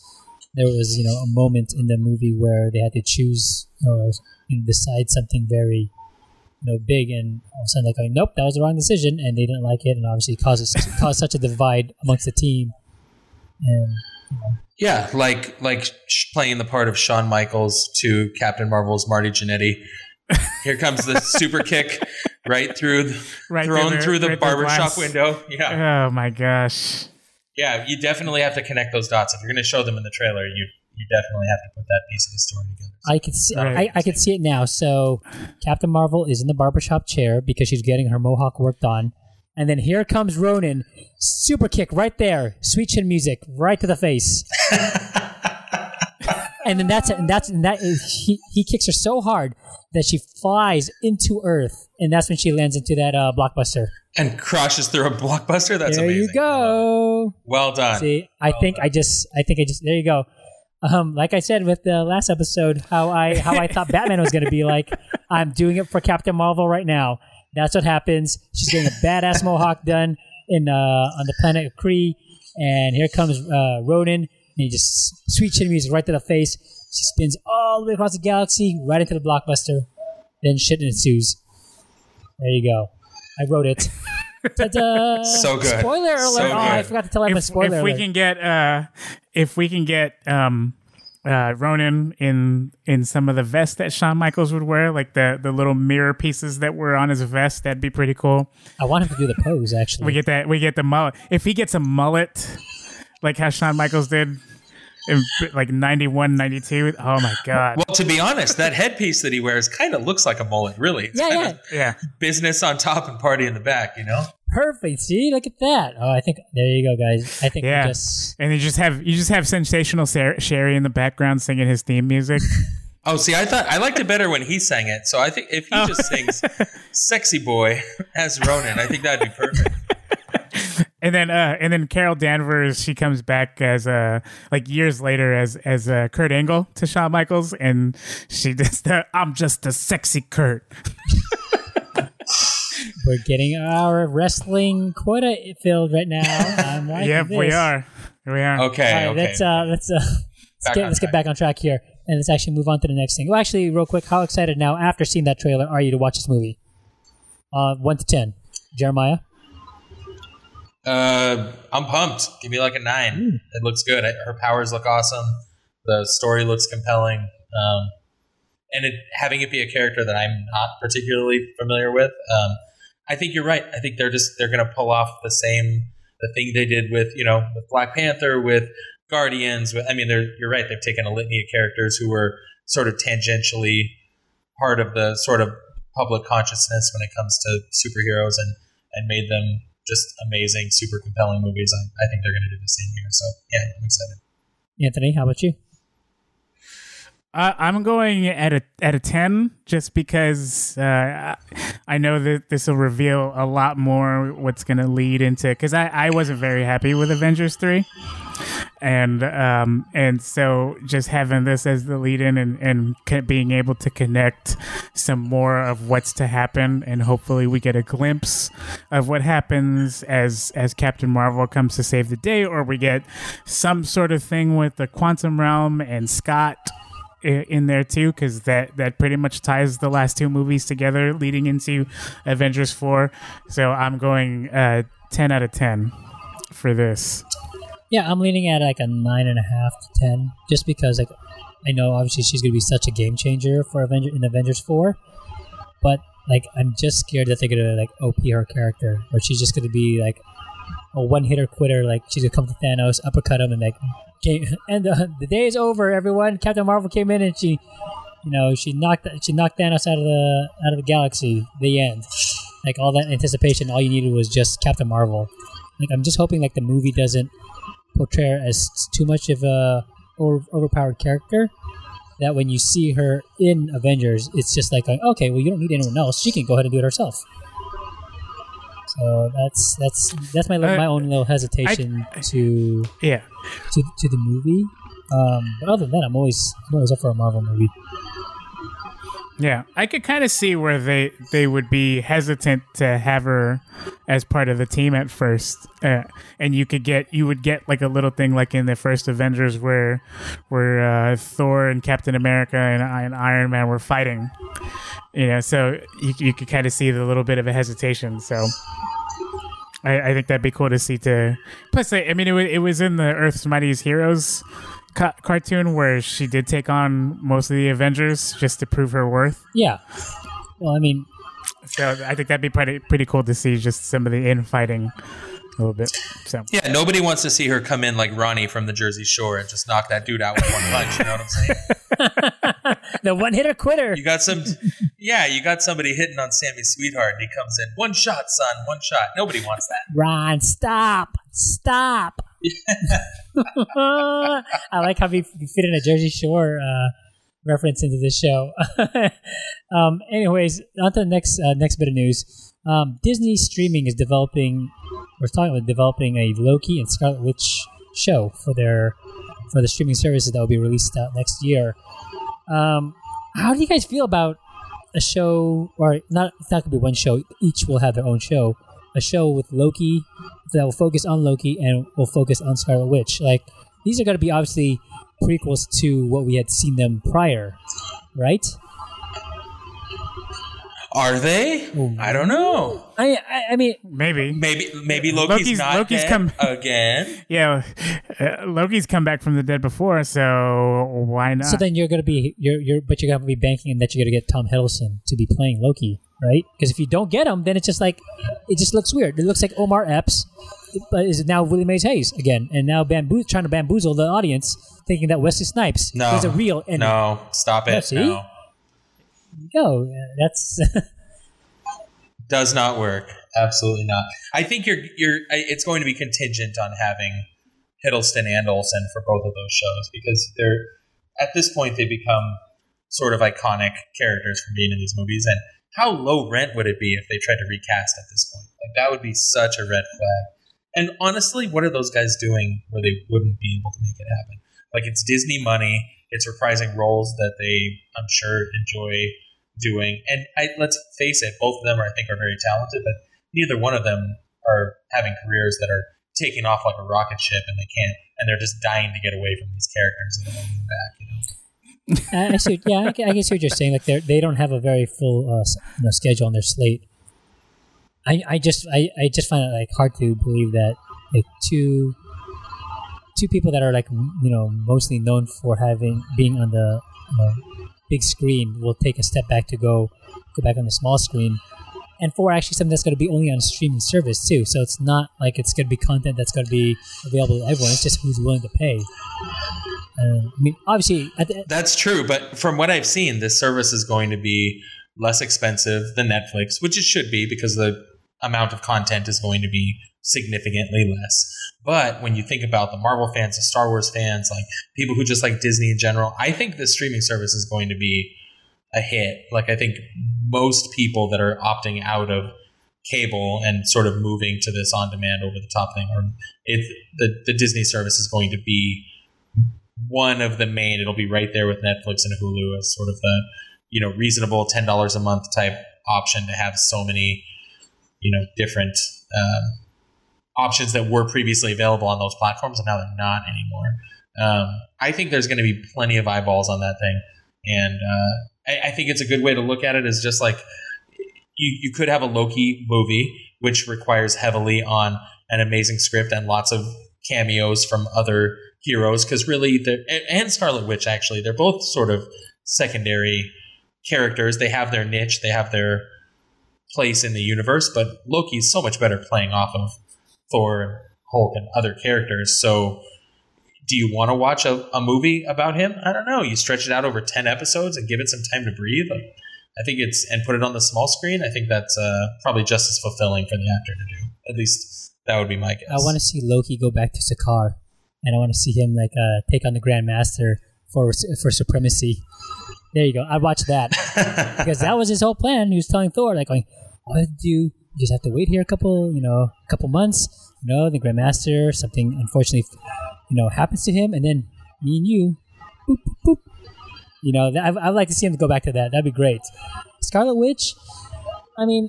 there was you know a moment in the movie where they had to choose or you know, decide something very you know big, and all of a sudden they're going, nope, that was the wrong decision, and they didn't like it, and obviously causes caused such a divide amongst the team. And Yeah, like like sh- playing the part of Shawn Michaels to Captain Marvel's Marty Jannetty. Here comes the super kick right through, the, Right thrown through the- through the right barbershop window. Yeah, Oh my gosh. yeah. You definitely have to connect those dots. If you're going to show them in the trailer, you you definitely have to put that piece of the story together. I could see, Right. I, I could see it now. So Captain Marvel is in the barbershop chair because she's getting her mohawk worked on. And then here comes Ronan, super kick right there, sweet chin music right to the face. and then that's it. And that's and that is he, he kicks her so hard that she flies into Earth, and that's when she lands into that uh, blockbuster. And crashes through a blockbuster. That's there amazing. you go. Well done. See, I think I just, I think I just, there you go. Um, like I said with the last episode, how I how I thought Batman was going to be like, I'm doing it for Captain Marvel right now. That's what happens. She's getting a badass mohawk done in uh, on the planet of Kree, and here comes uh, Ronan, and he just sweet chin music right to the face. She spins all the way across the galaxy, right into the blockbuster. Then shit ensues. There you go. I wrote it. Ta-da! So good. Spoiler alert! So oh, I forgot to tell everyone. if, Spoiler if we alert. can get uh if we can get um uh, Ronan in in some of the vests that Shawn Michaels would wear, like the the little mirror pieces that were on his vest. That'd be pretty cool. I want him to do the pose. Actually, We get that. We get the mullet. If he gets a mullet, like how Shawn Michaels did in like 91, 92, Oh my god. Well, to be honest, that headpiece that he wears kind of looks like a mullet. Really, it's yeah, kind yeah, of yeah. business on top and party in the back. You know. perfect. See, look at that. Oh, I think there you go, guys. I think Yeah. just And you just have you just have sensational Sar- Sherri in the background singing his theme music. Oh, see, I thought I liked it better when he sang it. So I think if he just sings "Sexy Boy" as Ronan, I think that'd be perfect. and then uh and then Carol Danvers she comes back as uh like years later as as uh, Kurt Angle to Shawn Michaels and she just the I'm just a sexy Kurt. we're getting our wrestling quota filled right now. I'm liking yep, we this. are. We are. Okay, All right, okay. let's uh, let's uh, let's get let's get back on track here, and let's actually move on to the next thing. Well, actually, real quick, how excited now after seeing that trailer are you to watch this movie? Uh, one to ten, Jeremiah. Uh, I'm pumped. Give me like a nine. It looks good. Her powers look awesome. The story looks compelling. Um, and it, having it be a character that I'm not particularly familiar with, um, I think you're right. I think they're just they're going to pull off the same the thing they did with you know with Black Panther with Guardians. With, I mean, they're you're right. They've taken a litany of characters who were sort of tangentially part of the sort of public consciousness when it comes to superheroes and and made them just amazing, super compelling movies. I, I think they're going to do the same here. So yeah, I'm excited. Anthony, how about you? Uh, I'm going at a at a ten, just because uh, I know that this will reveal a lot more what's going to lead into. Because I, I wasn't very happy with Avengers three, and um and so just having this as the lead in and and being able to connect some more of what's to happen, and hopefully we get a glimpse of what happens as as Captain Marvel comes to save the day, or we get some sort of thing with the quantum realm and Scott in there too because that that pretty much ties the last two movies together leading into avengers 4 so i'm going uh 10 out of 10 for this Yeah, I'm leaning at like a nine and a half to ten, just because like I know obviously she's gonna be such a game changer for Avenger in Avengers four, but like I'm just scared that they're gonna like OP her character, or she's just gonna be like a one hitter quitter. Like she's gonna come to Thanos, uppercut him, and like game, and uh, the day is over. Everyone, Captain Marvel came in and she, you know, she knocked she knocked Thanos out of the out of the galaxy. The end. Like all that anticipation, all you needed was just Captain Marvel. Like I'm just hoping like the movie doesn't portray her as too much of a over, overpowered character that when you see her in Avengers, it's just like, okay, well, you don't need anyone else. She can go ahead and do it herself. So that's that's that's my Uh, my own little hesitation to yeah to to the movie. Um, but other than that, I'm always I'm always up for a Marvel movie. Yeah i could kind of see where they they would be hesitant to have her as part of the team at first uh, and you could get you would get like a little thing like in the first avengers where where uh, thor and captain america and, and iron man were fighting you know so you, you could kind of see the little bit of a hesitation so I, I think that'd be cool to see. To plus, I, I mean, it, it was in the Earth's Mightiest Heroes ca- cartoon where she did take on most of the Avengers just to prove her worth. Yeah. Well, I mean, So I think that'd be pretty pretty cool to see just some of the infighting a little bit. So Yeah, nobody wants to see her come in like Ronnie from the Jersey Shore and just knock that dude out with one punch. You know what I'm saying? the one hitter quitter. You got some, yeah, you got somebody hitting on Sammy's Sweetheart, and he comes in one shot, son, one shot. Nobody wants that. Ron, stop, stop. I like how we, fit in a Jersey Shore uh, reference into this show. um, anyways, on to the next uh, next bit of news. Um, Disney streaming is developing. We're talking about developing a Loki and Scarlet Witch show for their for the streaming services that will be released out next year. Um, how do you guys feel about a show, or not? Not gonna be one show. Each will have their own show. A show with Loki that will focus on Loki and will focus on Scarlet Witch. Like these are going to be obviously prequels to what we had seen them prior, right? Are they? I don't know. I, I, I mean, Maybe. Maybe maybe Loki's, Loki's- not Loki's dead come- again. Yeah, uh, Loki's come back from the dead before, so why not? so then you're gonna be you're you're but you're gonna be banking that you're gonna get Tom Hiddleston to be playing Loki, right? Because if you don't get him, then it's just like it just looks weird. It looks like Omar Epps, but is it now Willie Mays Hayes again, and now bamboo trying to bamboozle the audience, thinking that Wesley Snipes No. is a real and no, stop it. see? No. go. That's Does not work. Absolutely not. I think you're you're. It's going to be contingent on having Hiddleston and Olsen for both of those shows because they're at this point they become sort of iconic characters from being in these movies. And how low rent would it be if they tried to recast at this point? Like that would be such a red flag. And honestly, what are those guys doing where they wouldn't be able to make it happen? Like it's Disney money. It's reprising roles that they, I'm sure, enjoy doing. And I, let's face it, both of them are, I think, are very talented, but neither one of them are having careers that are taking off like a rocket ship, and they can't, and they're just dying to get away from these characters and back. You know, I see. Yeah, I, I what you're saying. Like they they don't have a very full uh, you know, schedule on their slate. I, I just I, I just find it like hard to believe that like two two people that are like you know mostly known for having being on the you know, big screen will take a step back to go go back on the small screen, and for actually something that's going to be only on streaming service too. So it's not like it's going to be content that's going to be available to everyone. It's just who's willing to pay. Uh, I mean, obviously, the, that's true. But from what I've seen, this service is going to be less expensive than Netflix, which it should be because the amount of content is going to be significantly less. But when you think about the Marvel fans, the Star Wars fans, like people who just like Disney in general, I think the streaming service is going to be a hit. Like I think most people that are opting out of cable and sort of moving to this on demand over the top thing, or it the, the Disney service is going to be one of the main. It'll be right there with Netflix and Hulu as sort of the you know reasonable ten dollars a month type option to have so many you know different um, options that were previously available on those platforms and now they're not anymore. Um, I think there's going to be plenty of eyeballs on that thing, and uh, I, I think it's a good way to look at it. Is just like you, you could have a Loki movie, which requires heavily on an amazing script and lots of cameos from other heroes. Because really, the and Scarlet Witch actually, they're both sort of secondary characters. They have their niche, they have their place in the universe. But Loki's so much better playing off of Thor, and Hulk, and other characters. So. Do you want to watch a, a movie about him? I don't know. You stretch it out over ten episodes and give it some time to breathe. Like, I think it's and put it on the small screen. I think that's uh, probably just as fulfilling for the actor to do. At least that would be my guess. I want to see Loki go back to Sakaar, and I want to see him like uh, take on the Grand Master for for supremacy. There you go. I'd watch that because that was his whole plan. He was telling Thor like, going, "All you to do, you just have to wait here a couple, you know, a couple months. You know, the Grand Master, something unfortunately, you know, happens to him, and then me and you, boop, boop, boop. You know, I'd, I'd like to see him go back to that. That'd be great. Scarlet Witch, I mean,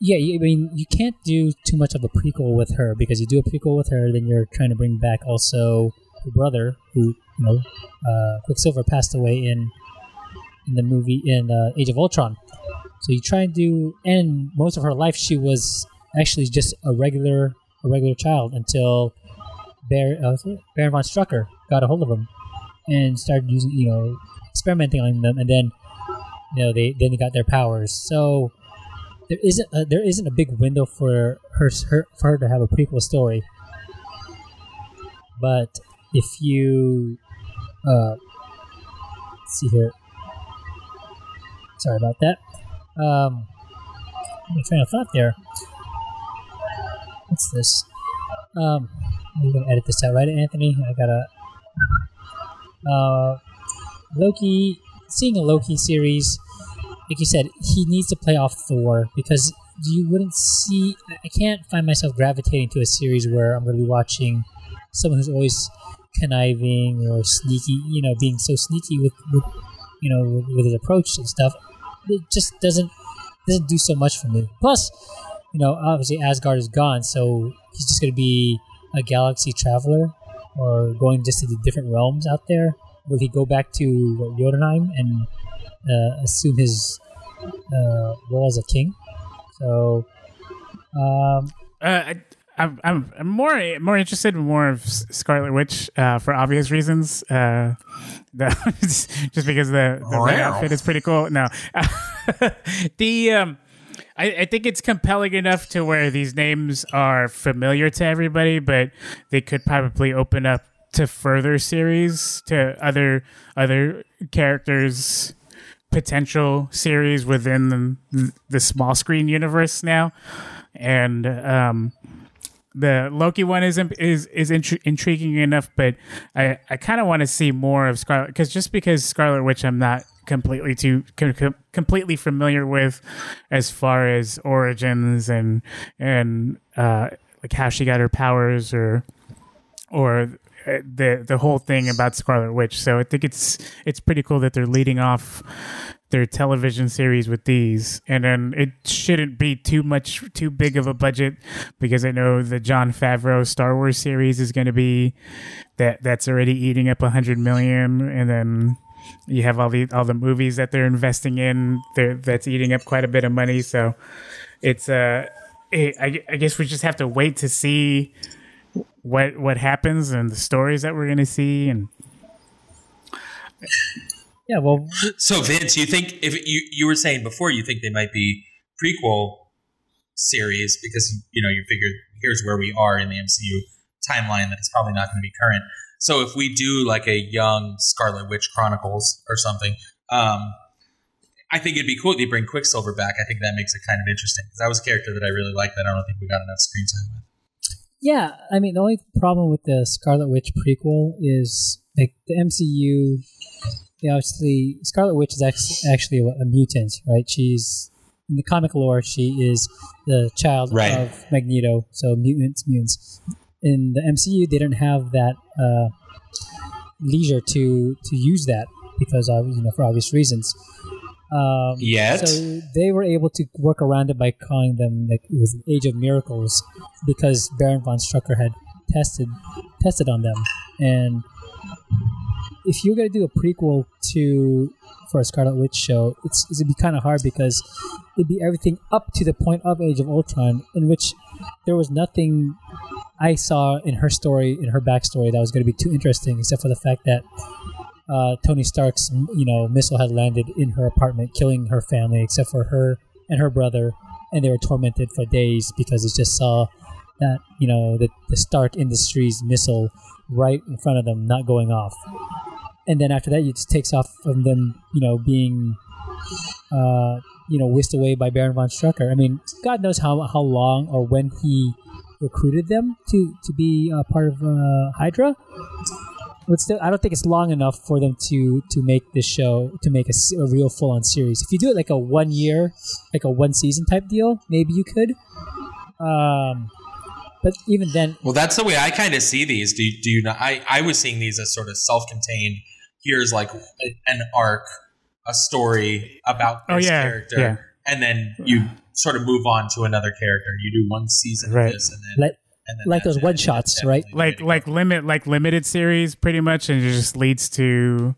yeah, I mean, you can't do too much of a prequel with her because you do a prequel with her, then you're trying to bring back also her brother, who you know, uh, Quicksilver passed away in in the movie in uh, Age of Ultron. So you try and do, and most of her life she was actually just a regular a regular child until Bar- uh. Baron von Strucker got a hold of him and started using, you know, experimenting on them, and then you know they then they got their powers. So there isn't a, there isn't a big window for her, her for her to have a prequel story. But if you uh, see here, sorry about that. Um, I'm trying to thought there. What's this? Um, I'm gonna edit this out, right, Anthony? I gotta. Uh, Loki, seeing a Loki series, like you said, he needs to play off Thor because you wouldn't see. I- can't find myself gravitating to a series where I'm going to be watching someone who's always conniving or sneaky, you know, being so sneaky with, with you know, with, with his approach and stuff. It just doesn't doesn't do so much for me. Plus, you know, obviously Asgard is gone, so he's just going to be a galaxy traveler or going just to the different realms out there. Will he go back to what, Jotunheim and uh, assume his uh, role as a king. So, um, Uh, I, I'm, I'm I'm more more interested in more of Scarlet Witch uh, for obvious reasons. Uh, the, just because the, the red outfit is pretty cool. No, the um, I, I think it's compelling enough to where these names are familiar to everybody, but they could probably open up to further series to other other characters potential series within the, the small screen universe now. And um the Loki one is is is intri- intriguing enough, but I I kind of want to see more of Scarlet because just because Scarlet Witch I'm not completely too com- com- completely familiar with as far as origins and and uh like how she got her powers or or the the whole thing about Scarlet Witch. So I think it's it's pretty cool that they're leading off their television series with these, and then it shouldn't be too much too big of a budget because I know the Jon Favreau Star Wars series is going to be that that's already eating up a hundred million, and then you have all the all the movies that they're investing in they're, that's eating up quite a bit of money. So it's uh, eh, I, I guess we just have to wait to see what what happens and the stories that we're gonna see and yeah, well, So Vince, you think if you you were saying before you think they might be prequel series because you know you figured here's where we are in the MCU timeline that it's probably not going to be current. So if we do like a young Scarlet Witch Chronicles or something, um, I think it'd be cool if they bring Quicksilver back. I think that makes it kind of interesting because that was a character that I really liked that I don't think we got enough screen time with. Yeah, I mean the only problem with the Scarlet Witch prequel is like the MCU. Yeah, obviously Scarlet Witch is act- actually a, a mutant, right? She's in the comic lore. She is the child Right. of Magneto, so mutants, mutants. In the MCU, they didn't have that uh, leisure to to use that because of you know for obvious reasons. Um, Yet. so they were able to work around it by calling them like it was Age of Miracles because Baron von Strucker had tested tested on them, and if you're gonna do a prequel to for a Scarlet Witch show, it's it'd be kind of hard because it'd be everything up to the point of Age of Ultron, in which there was nothing I saw in her story, in her backstory, that was going to be too interesting, except for the fact that uh, Tony Stark's you know missile had landed in her apartment, killing her family, except for her and her brother, and they were tormented for days because they just saw that you know the, the Stark Industries missile right in front of them, not going off. And then after that, it just takes off from them, you know, being, uh, you know, whisked away by Baron von Strucker. I mean, God knows how how long or when he recruited them to to be uh, part of uh, Hydra. But still, I don't think it's long enough for them to to make this show to make a real full on series. If you do it like a one year, like a one season type deal, maybe you could. Um, but even then, Well, that's the way I kind of see these. Do you, do you not? I, I was seeing these as sort of self-contained. Here's like an arc, a story about Oh, this yeah, character, yeah. and then you sort of move on to another character. You do one season Right. of this, and then like and then like those it. one shots, right? like like limit like limited series pretty much and it just leads to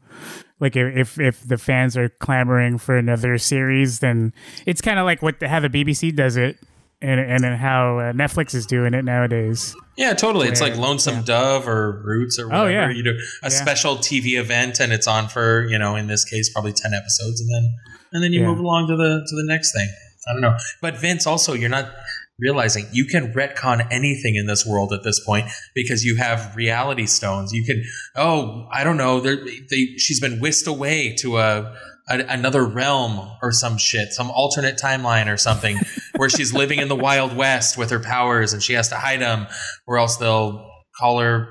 like if if, if the fans are clamoring for another series then it's kind of like what the, how the bbc does it and and how uh, netflix is doing it nowadays Yeah, totally. It's like Lonesome Dove or Roots or whatever. Oh, yeah. You do a special TV event and it's on for, you know, in this case probably 10 episodes and then and then you Yeah. move along to the to the next thing. I don't know. But Vince also you're not realizing you can retcon anything in this world at this point because you have reality stones. You can oh, I don't know, they she's been whisked away to a a, another realm or some shit, some alternate timeline or something, where she's living in the Wild West with her powers and she has to hide them, or else they'll call her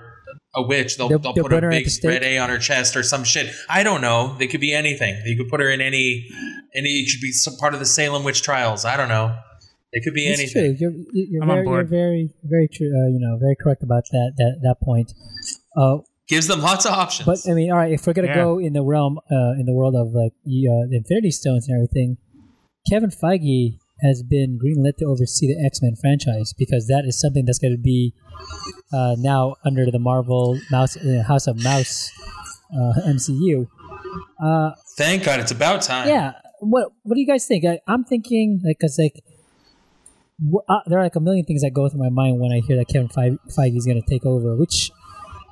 a witch. They'll, They'll- they'll, they'll put a her at big red A on her chest or some shit. I don't know. They could be anything. You could put her in any, any. It should be some part of the Salem witch trials. I don't know. It could be It's anything. true. You're, you're, I'm on very, you're very, very true. Uh, you know, very correct about that that that point. Uh, Gives them lots of options. but I mean, all right, if we're gonna Yeah. go in the realm, uh, in the world of like the, uh, the Infinity Stones and everything, Kevin Feige has been greenlit to oversee the X Men franchise because that is something that's going to be uh, now under the Marvel Mouse uh, House of Mouse uh, MCU. Uh, Thank God, it's about time. yeah, what what do you guys think? I, I'm thinking like because like wh- uh, there are like a million things that go through my mind when I hear that Kevin Feige, is going to take over, which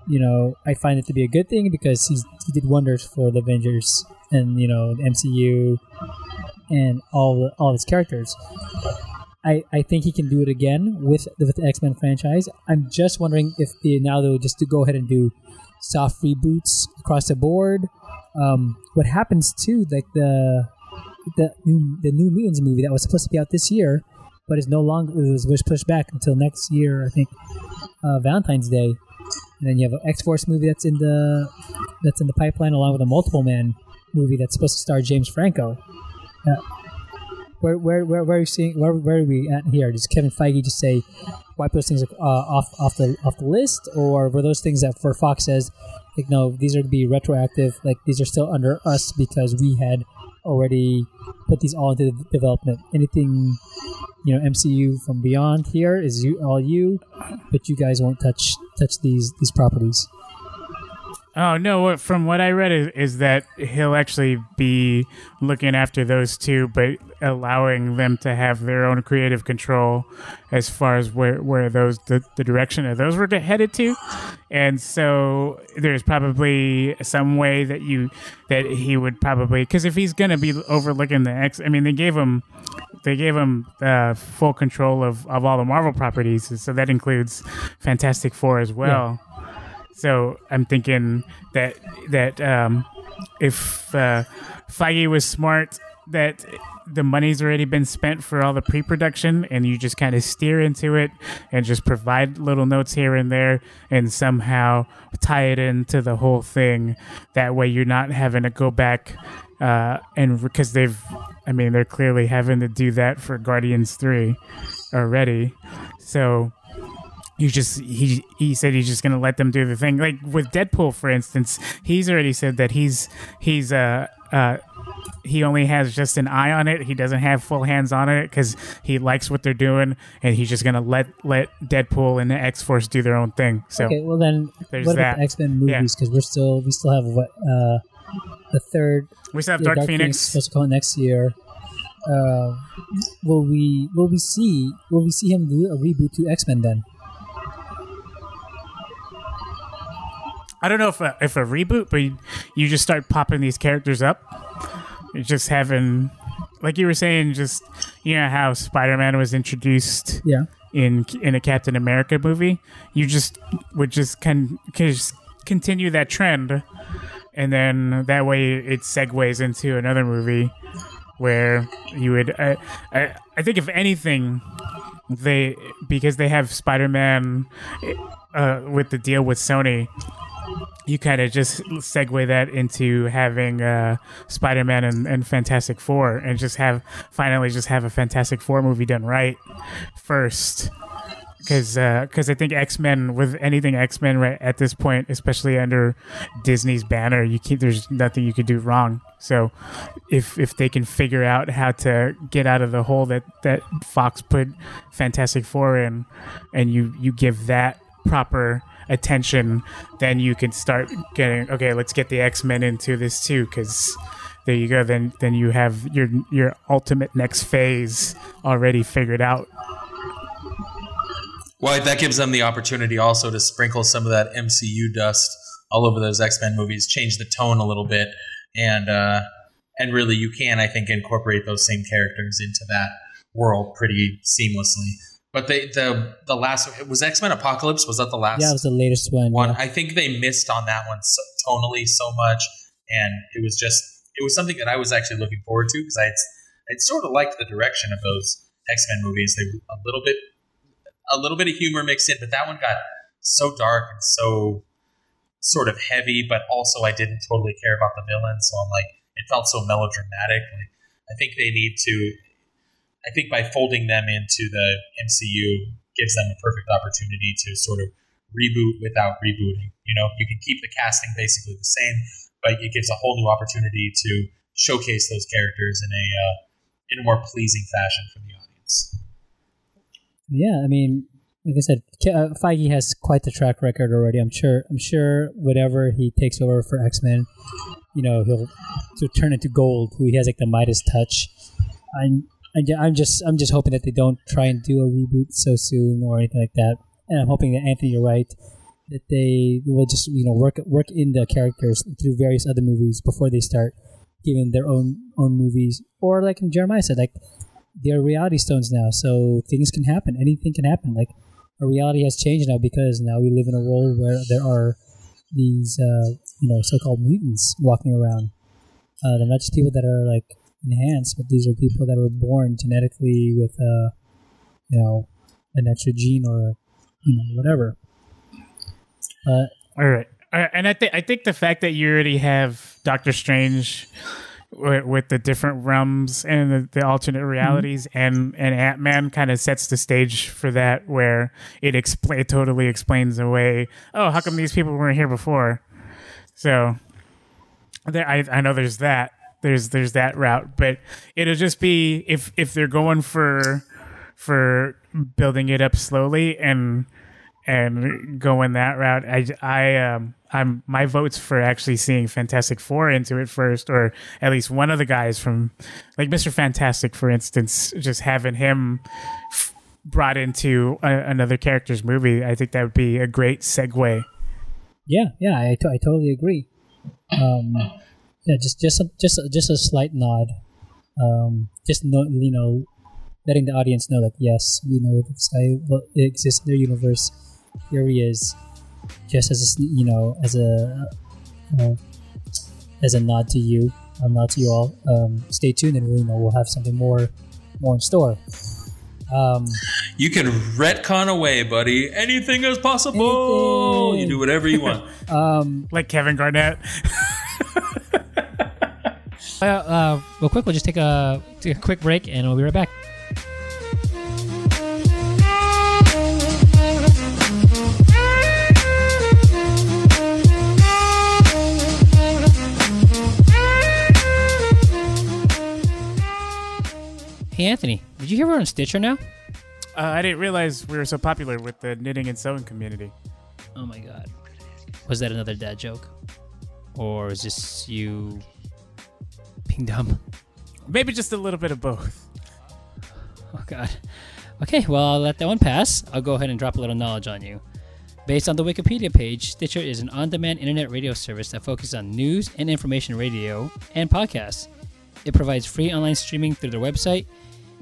you know I find it to be a good thing because he's he did wonders for the Avengers and you know the MCU and all the, all his characters. I, I think he can do it again with the, with the X Men franchise. I'm just wondering if they now they'll just to go ahead and do soft reboots across the board. Um, what happens to like the the new the new Mutants movie that was supposed to be out this year, but it's no longer it was, was pushed back until next year. I think uh, Valentine's Day, and then you have an X Force movie that's in the that's in the pipeline, along with a Multiple Man movie that's supposed to star James Franco. Uh, where, where, where, where are we seeing? Where, where are we at here? Does Kevin Feige just say wipe those things uh, off off the off the list, or were those things that for Fox says, like, no, these are to be retroactive. Like these are still under us because we had already put these all into development. Anything, you know, MCU from beyond here is you all you, but you guys won't touch touch these these properties. Oh no! From what I read is, is that he'll actually be looking after those two, but allowing them to have their own creative control as far as where where those the, the direction of those were headed to. And so there's probably some way that you that he would probably because if he's gonna be overlooking the X, I mean they gave him they gave him uh, full control of, of all the Marvel properties, so that includes Fantastic Four as well. So I'm thinking that that um, if uh, Feige was smart, that the money's already been spent for all the pre-production, and you just kind of steer into it and just provide little notes here and there, and somehow tie it into the whole thing. That way, you're not having to go back. Uh, and because they've, I mean, they're clearly having to do that for Guardians 3 already. So you just he he said he's just gonna let them do the thing like with deadpool for instance he's already said that he's he's uh uh he only has just an eye on it he doesn't have full hands on it because he likes what they're doing and he's just gonna let let deadpool and the x-force do their own thing so Okay, well then, There's what about that. the X Men movies? Because we're still we still have what uh, the third we still have yeah, dark, phoenix, is supposed to come out next year. Uh, will we will we see will we see him do a reboot to X Men then? I don't know if a, if a reboot but you, you just start popping these characters up You're just having like you were saying just you know how spider-man was introduced Yeah. in in a Captain America movie, you just would just can just continue that trend, and then that way it segues into another movie where you would. I I, I think if anything, they because they have Spider Man uh, with the deal with Sony. You kind of just segue that into having uh, Spider-Man and, and Fantastic Four, and just have finally just have a Fantastic Four movie done right first because because I think X Men with anything X Men right at this point, especially under Disney's banner, you keep there's nothing you could do wrong. So if if they can figure out how to get out of the hole that that Fox put Fantastic Four in, and you you give that proper attention, then you can start getting okay. Let's get the X Men into this too, because there you go. Then then you have your your ultimate next phase already figured out. Well, that gives them the opportunity also to sprinkle some of that MCU dust all over those X Men movies, change the tone a little bit, and uh, and really you can, I think, incorporate those same characters into that world pretty seamlessly. But they, the the last it was X Men Apocalypse. Was that the last Yeah, it was the latest one. one? yeah. I think they missed on that one so, tonally so much, and it was just it was something that I was actually looking forward to because I I'd sort of liked the direction of those X Men movies. They were a little bit a little bit of humor mixed in, but that one got so dark and so sort of heavy, but also I didn't totally care about the villain, so I'm like it felt so melodramatic. Like I think they need to I think by folding them into the MCU gives them a perfect opportunity to sort of reboot without rebooting. You know, you can keep the casting basically the same, but it gives a whole new opportunity to showcase those characters in a uh, in a more pleasing fashion for the audience. Yeah, I mean, like I said, uh, Feige has quite the track record already. I'm sure. I'm sure whatever he takes over for X Men, you know he'll to turn into gold. He has like the Midas touch. I'm I'm just I'm just hoping that they don't try and do a reboot so soon or anything like that. And I'm hoping that Anthony, you're right, that they will just you know work work in the characters through various other movies before they start giving their own own movies. Or like Jeremiah said, like they're reality stones now, so things can happen. Anything can happen. Like our reality has changed now because now we live in a world where there are these uh, you know so-called mutants walking around. Uh, they're not just people that are like enhanced, but these are people that were born genetically with uh, you know an extra gene or you know whatever. Uh, All right. Uh, and I think I think the fact that you already have Doctor Strange with, with the different realms and the, the alternate realities and and Ant Man kind of sets the stage for that, where it expl- it totally explains away. Oh, how come these people weren't here before? So there, I I know there's that. There's there's that route, but it'll just be if if they're going for for building it up slowly and and going that route. I, I, um, I'm my votes for actually seeing Fantastic Four into it first, or at least one of the guys from, like Mister Fantastic, for instance, just having him f- brought into a, another character's movie. I think that would be a great segue. Yeah, yeah, I, I totally agree. Um, yeah, just just a, just a, just a slight nod. Um, just no, you know, letting the audience know, like, yes, we know this guy well, exists in their universe. Here he is, just as a, s- you know, as a uh, as a nod to you, a nod to you all. Um, stay tuned, and we know we'll have something more more in store. Um, You can retcon away, buddy. Anything is possible. Anything. You do whatever you want. um, Like Kevin Garnett. uh, uh, real quick, we'll just take a, take a quick break, and we'll be right back. Hey Anthony, did you hear we're on Stitcher now? Uh, I didn't realize we were so popular with the knitting and sewing community. Oh my god. Was that another dad joke? Or is this you being dumb? Maybe just a little bit of both. Oh god. Okay, well I'll let that one pass. I'll go ahead and drop a little knowledge on you. Based on the Wikipedia page, Stitcher is an on-demand internet radio service that focuses on news and information radio and podcasts. It provides free online streaming through their website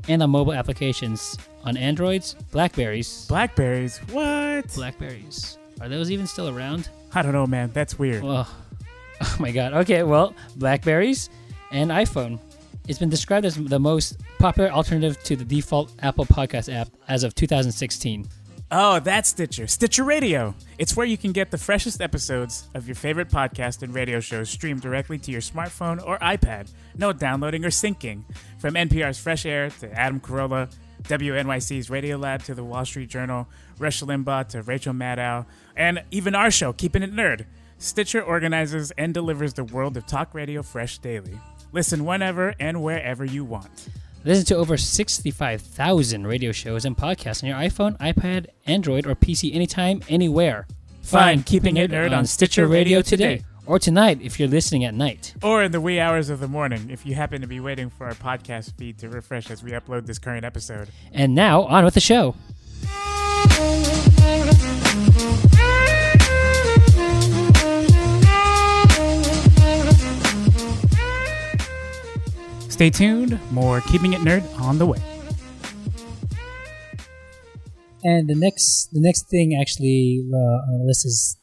and on mobile applications on Androids, Blackberries. Blackberries. What? Blackberries. Are those even still around? I don't know, man. That's weird. Well, oh my god. Okay, well, Blackberries and iPhone. It's been described as the most popular alternative to the default Apple Podcast app as of 2016. Oh, that's Stitcher. Stitcher Radio. It's where you can get the freshest episodes of your favorite podcast and radio shows streamed directly to your smartphone or iPad. No downloading or syncing. From NPR's Fresh Air to Adam Carolla, WNYC's Radio Lab to the Wall Street Journal, Rush Limbaugh to Rachel Maddow, and even our show, Keeping It Nerd. Stitcher organizes and delivers the world of talk radio fresh daily. Listen whenever and wherever you want. Listen to over 65,000 radio shows and podcasts on your iPhone, iPad, Android, or PC anytime, anywhere. Find Keeping It Nerd on Stitcher Radio today. Or tonight if you're listening at night. Or in the wee hours of the morning if you happen to be waiting for our podcast feed to refresh as we upload this current episode. And now, on with the show. Stay tuned, more Keeping It Nerd on the way. And the next, the next thing actually uh, on the list is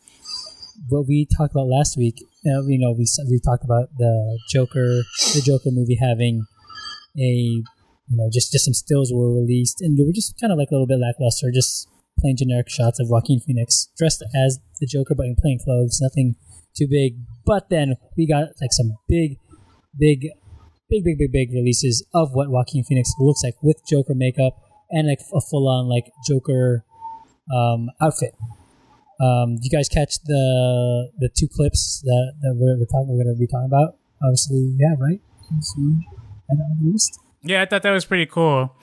what we talked about last week. Uh, you know, we we talked about the Joker, the Joker movie having a, you know, just just some stills were released, and they were just kind of like a little bit lackluster, just plain generic shots of Joaquin Phoenix dressed as the Joker, but in plain clothes, nothing too big. But then we got like some big, big, big, big, big, big releases of what Joaquin Phoenix looks like with Joker makeup and like a full on like Joker um, outfit. Um, you guys catch the the two clips that, that we're, we're talking we're going to be talking about? Obviously, yeah, right. Yeah, I thought that was pretty cool.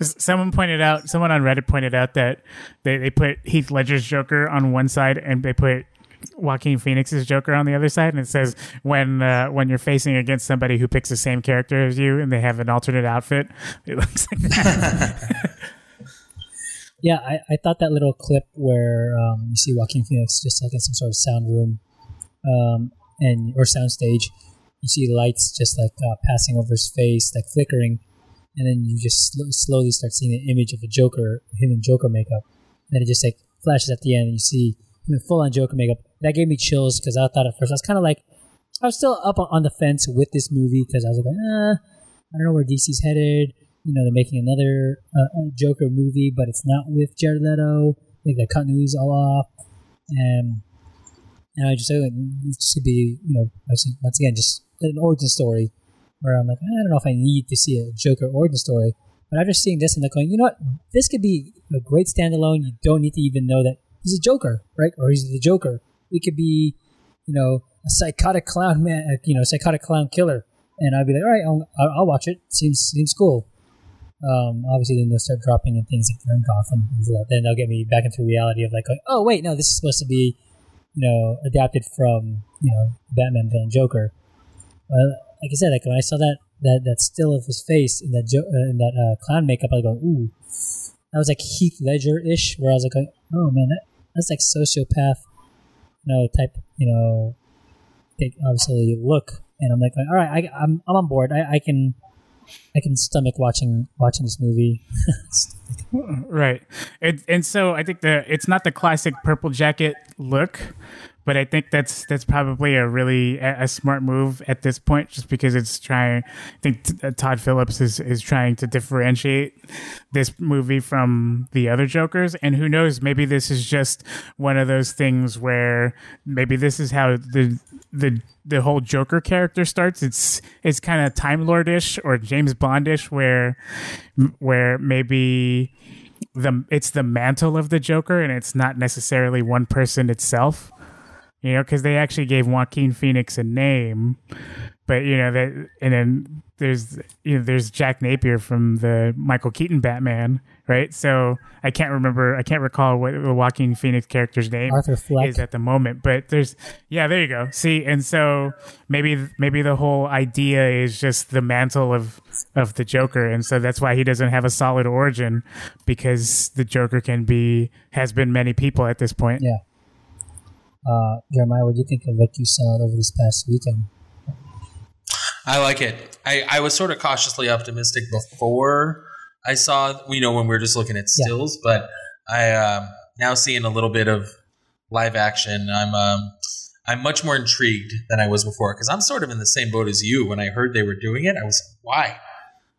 Someone pointed out, someone on Reddit pointed out that they, they put Heath Ledger's Joker on one side and they put Joaquin Phoenix's Joker on the other side, and it says when uh, when you're facing against somebody who picks the same character as you and they have an alternate outfit, it looks like that. Yeah, I, I thought that little clip where um, you see Joaquin Phoenix just like in some sort of sound room, um, and or sound stage, you see lights just like uh, passing over his face, like flickering, and then you just sl- slowly start seeing the image of a Joker, him in Joker makeup, and it just like flashes at the end, and you see him in full on Joker makeup. That gave me chills because I thought at first I was kind of like, I was still up on- the fence with this movie because I was like, ah, I don't know where DC's headed. You know, they're making another uh, uh, Joker movie, but it's not with Jared Leto. Like the continuity's all off, and and I just like this could be, you know, once again just an origin story where I'm like, I don't know if I need to see a Joker origin story, but after seeing this, I'm like going, you know what, this could be a great standalone. You don't need to even know that he's a Joker, right? Or he's the Joker. It could be, you know, a psychotic clown man, uh, you know, psychotic clown killer, and I'd be like, all right, I'll, I'll watch it. Seems seems cool. Um, obviously, then they'll start dropping in things like Turn Gotham. Then they'll get me back into reality of like, oh wait, no, this is supposed to be, you know, adapted from you know Batman villain Joker. Uh, like I said, like when I saw that that that still of his face in that jo- uh, in that uh, clown makeup, I go, ooh, that was like Heath Ledger ish, where I was like, oh man, that, that's like sociopath, know, type, you know, take obviously look, and I'm like, all right, I, I'm I'm on board. I, I can I can stomach watching watching this movie. right and, and so i think the it's not the classic purple jacket look but i think that's that's probably a really a, a smart move at this point just because it's trying i think t- uh, todd phillips is is trying to differentiate this movie from the other jokers and who knows maybe this is just one of those things where maybe this is how the the the whole Joker character starts. It's it's kind of Time Lord-ish or James Bondish, where where maybe the it's the mantle of the Joker and it's not necessarily one person itself. You know, because they actually gave Joaquin Phoenix a name, but you know that, and then there's you know there's Jack Napier from the Michael Keaton Batman, right? So I can't remember, I can't recall what the Joaquin Phoenix character's name is at the moment, but there's yeah, there you go. See, and so maybe maybe the whole idea is just the mantle of of the Joker, and so that's why he doesn't have a solid origin because the Joker can be has been many people at this point. Yeah. Uh, Jeremiah, what do you think of what you saw over this past weekend? I like it. I, I was sort of cautiously optimistic before I saw, you know, when we were just looking at Yeah. stills, but I um, now seeing a little bit of live action. I'm um, I'm much more intrigued than I was before because I'm sort of in the same boat as you. When I heard they were doing it, I was like, why?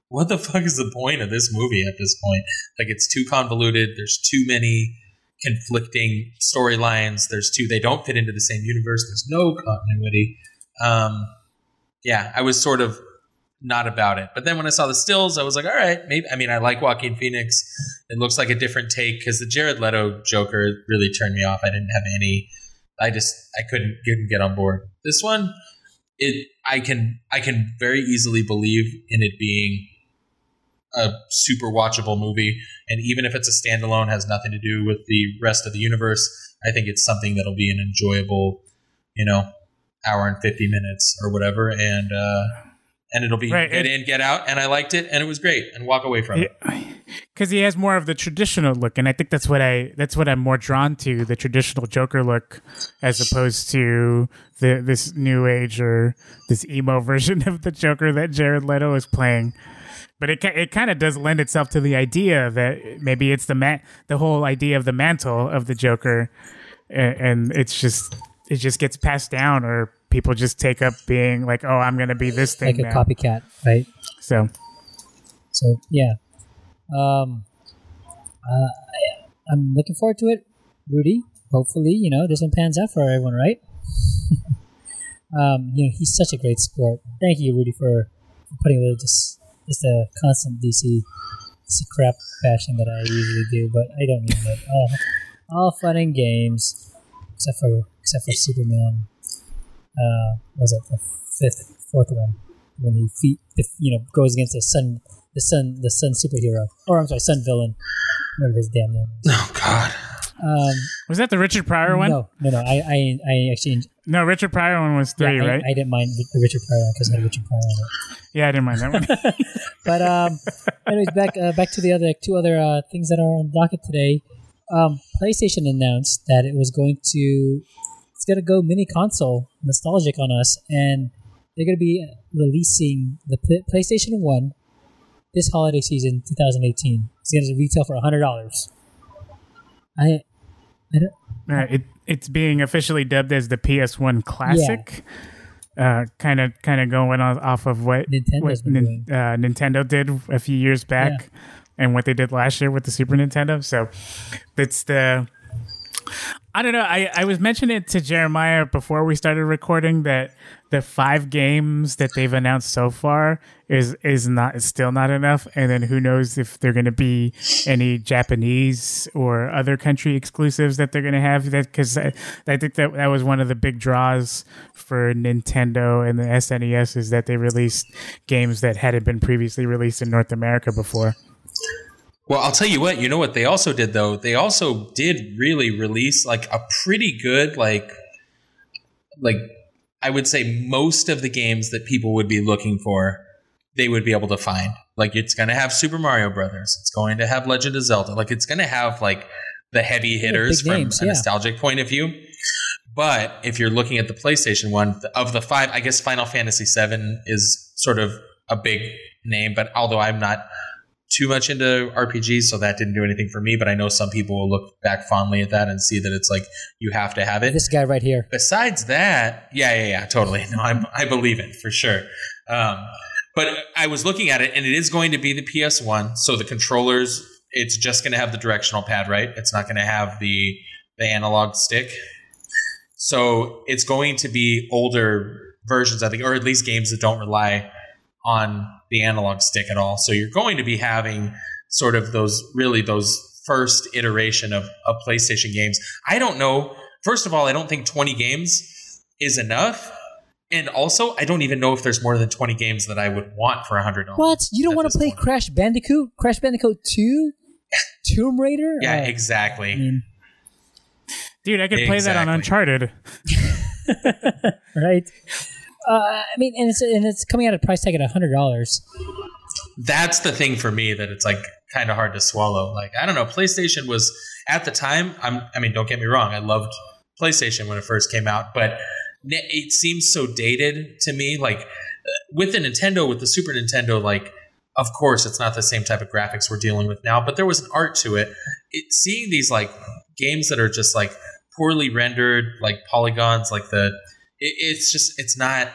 What the fuck is the point of this movie at this point? Like, it's too convoluted. There's too many conflicting storylines. There's two. They don't fit into the same universe. There's no continuity. Um, yeah, I was sort of not about it. But then when I saw the stills, I was like, all right, maybe. I mean, I like Joaquin Phoenix. It looks like a different take because the Jared Leto Joker really turned me off. I didn't have any. I just I couldn't couldn't get on board. This one, it I can I can very easily believe in it being a super watchable movie, and even if it's a standalone, has nothing to do with the rest of the universe. I think it's something that'll be an enjoyable, you know, hour and fifty minutes or whatever, and uh, and it'll be Right, get it- in, get out, and I liked it, and it was great, and walk away from it. because he has more of the traditional look, and I think that's what I that's what I'm more drawn to the traditional Joker look as opposed to the this new age or this emo version of the Joker that Jared Leto is playing. But it it kind of does lend itself to the idea that maybe it's the ma- the whole idea of the mantle of the Joker, and, and it's just it just gets passed down, or people just take up being like, oh, I'm gonna be this thing Like a now. copycat, right? So So yeah, um, uh, I'm looking forward to it, Rudy. Hopefully, you know this one pans out for everyone, right? um, you know he's such a great sport. Thank you, Rudy, for, for putting away just just a constant DC just a crap bashing that I usually do, but I don't mean it. All, all fun and games, except for except for Superman. Uh, was it the fifth, fourth one when he feet, you know, goes against the sun, the sun, the sun superhero, or I'm sorry, sun villain. Whatever his damn name. Oh God, Um, Was that the Richard Pryor one? no, no, no. I, I, I actually, No, Richard Pryor one was three, yeah, I, right? I didn't mind the Richard Pryor one because I had Richard Pryor on it. Yeah, I didn't mind that one. But um, anyways, back uh, back to the other two other uh, things that are on docket today. Um, PlayStation announced that it was going to it's going to go mini console nostalgic on us, and they're going to be releasing the Pl- PlayStation One this holiday season, 2018. It's going to retail for hundred dollars. I, I don't. Uh, it it's being officially dubbed as the PS1 Classic. Uh, kind of kind of going on, off of what, what Nin- uh, Nintendo did a few years back, and what they did last year with the Super Nintendo. So it's the I don't know. I, I was mentioning it to Jeremiah before we started recording that the five games that they've announced so far is is not is still not enough. And then who knows if they're going to be any Japanese or other country exclusives that they're going to have. That because I, I think that that was one of the big draws for Nintendo and the SNES is that they released games that hadn't been previously released in North America before. Well, I'll tell you what. You know what they also did though? They also did really release like a pretty good like like I would say most of the games that people would be looking for, they would be able to find. Like it's going to have Super Mario Brothers. It's going to have Legend of Zelda. Like it's going to have like the heavy hitters big from a yeah. nostalgic point of view. But if you're looking at the PlayStation one, of the five, I guess Final Fantasy VII is sort of a big name. But although I'm not too much into RPGs, so that didn't do anything for me. But I know some people will look back fondly at that and see that it's like you have to have it. This guy right here. Besides that, yeah, yeah, yeah, totally. No, I'm, I believe it for sure. Um, but I was looking at it, and it is going to be the PS1. So the controllers, it's just going to have the directional pad, right? It's not going to have the the analog stick. So it's going to be older versions, I think, or at least games that don't rely on the analog stick at all. So you're going to be having sort of those really those first iteration of, of PlayStation games. I don't know. First of all, I don't think 20 games is enough. And also, I don't even know if there's more than 20 games that I would want for $100. What? You don't want to play point. Crash Bandicoot? Crash Bandicoot 2? Tomb Raider? Yeah, Uh, exactly. I mean, Dude, I could play that on Uncharted. right? Uh, I mean, and it's and it's coming out at a price tag at hundred dollars. that's the thing for me that it's like kind of hard to swallow. Like I don't know, PlayStation was at the time. I'm, I mean, don't get me wrong, I loved PlayStation when it first came out, but it seems so dated to me. Like with the Nintendo, with the Super Nintendo, like of course it's not the same type of graphics we're dealing with now, but there was an art to it. it seeing these like games that are just like poorly rendered, like polygons, like the it, it's just it's not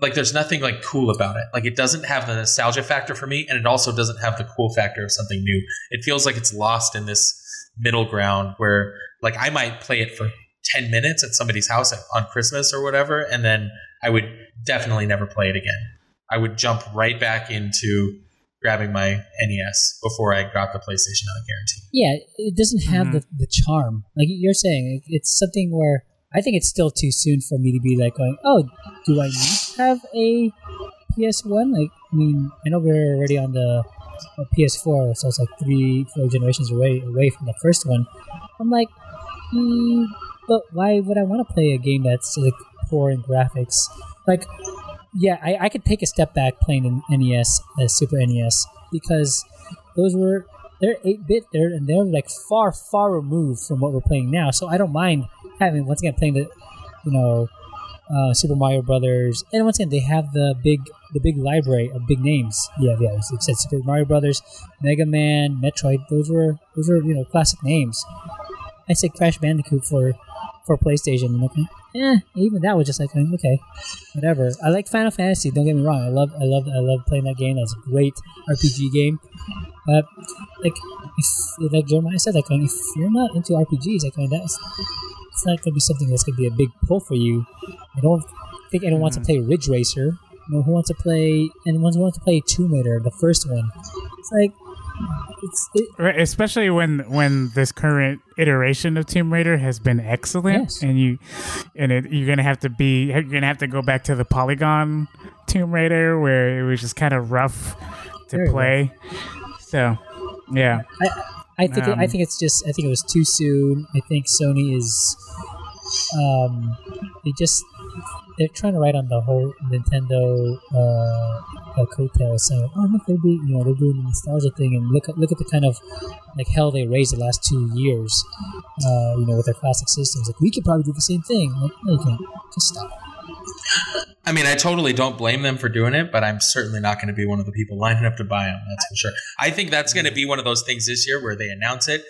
like there's nothing like cool about it. Like it doesn't have the nostalgia factor for me, and it also doesn't have the cool factor of something new. It feels like it's lost in this middle ground where like I might play it for 10 minutes at somebody's house at, on Christmas or whatever, and then I would definitely never play it again. I would jump right back into grabbing my NES before I got the PlayStation out of guarantee. Yeah, it doesn't have mm-hmm. the, the charm. Like you're saying, it's something where I think it's still too soon for me to be like going, oh, do I need to have a PS1? Like, I mean, I know we're already on the uh, PS4, so it's like three, four generations away away from the first one. I'm like, hmm, but why would I want to play a game that's like poor in graphics? Like, yeah, I, I could take a step back playing an NES, a Super NES, because those were they're eight bit they're and they're like far far removed from what we're playing now. So I don't mind having once again playing the you know uh, Super Mario Brothers, and once again they have the big the big library of big names. Yeah, yeah, you said Super Mario Brothers, Mega Man, Metroid. Those were those were you know classic names. I say Crash Bandicoot for for PlayStation. Okay, eh, even that was just like okay, whatever. I like Final Fantasy. Don't get me wrong. I love I love I love playing that game. That's a great RPG game. But like if like Jeremiah said, like if you're not into RPGs, like that's it's not gonna be something that's gonna be a big pull for you. I don't think anyone wants to mm. play Ridge Racer. You know, who wants to play anyone who wants to play Tomb Raider, the first one. It's like it's it, Right, especially when when this current iteration of Tomb Raider has been excellent, Yes. and you and it, you're gonna have to be you're gonna have to go back to the polygon Tomb Raider where it was just kind of rough to Very play. So, yeah, I think I Um, think it's just I think it was too soon. I think Sony is um they just they're trying to ride on the whole Nintendo uh, uh coattail saying, Oh look they're doing you know, they're doing the nostalgia thing and look at look at the kind of like hell they raised the last two years, uh, you know, with their classic systems. Like we could probably do the same thing. Like, no, you can't. Just stop. I mean, I totally don't blame them for doing it, but I'm certainly not going to be one of the people lining up to buy them. That's for sure. I think that's going to be one of those things this year where they announce it.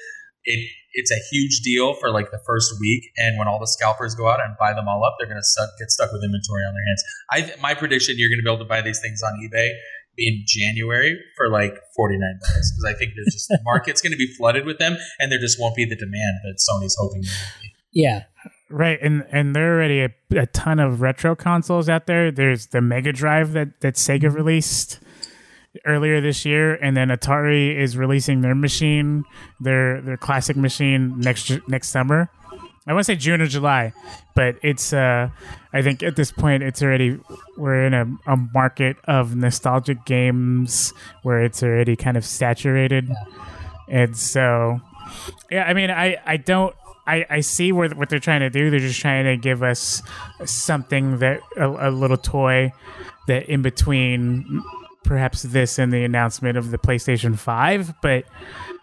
It it's a huge deal for like the first week, and when all the scalpers go out and buy them all up, they're going to get stuck with inventory on their hands. I my prediction, you're going to be able to buy these things on eBay in January for like 49 bucks because I think there's just the market's going to be flooded with them, and there just won't be the demand that Sony's hoping. Yeah. Right, and and there are already a, a ton of retro consoles out there. There's the Mega Drive that that Sega released earlier this year, and then Atari is releasing their machine, their their classic machine next next summer. I want to say June or July, but it's uh, I think at this point it's already we're in a, a market of nostalgic games where it's already kind of saturated, and so yeah, I mean, I, I don't. I, I see what what they're trying to do. They're just trying to give us something that a, a little toy that in between perhaps this and the announcement of the PlayStation Five. But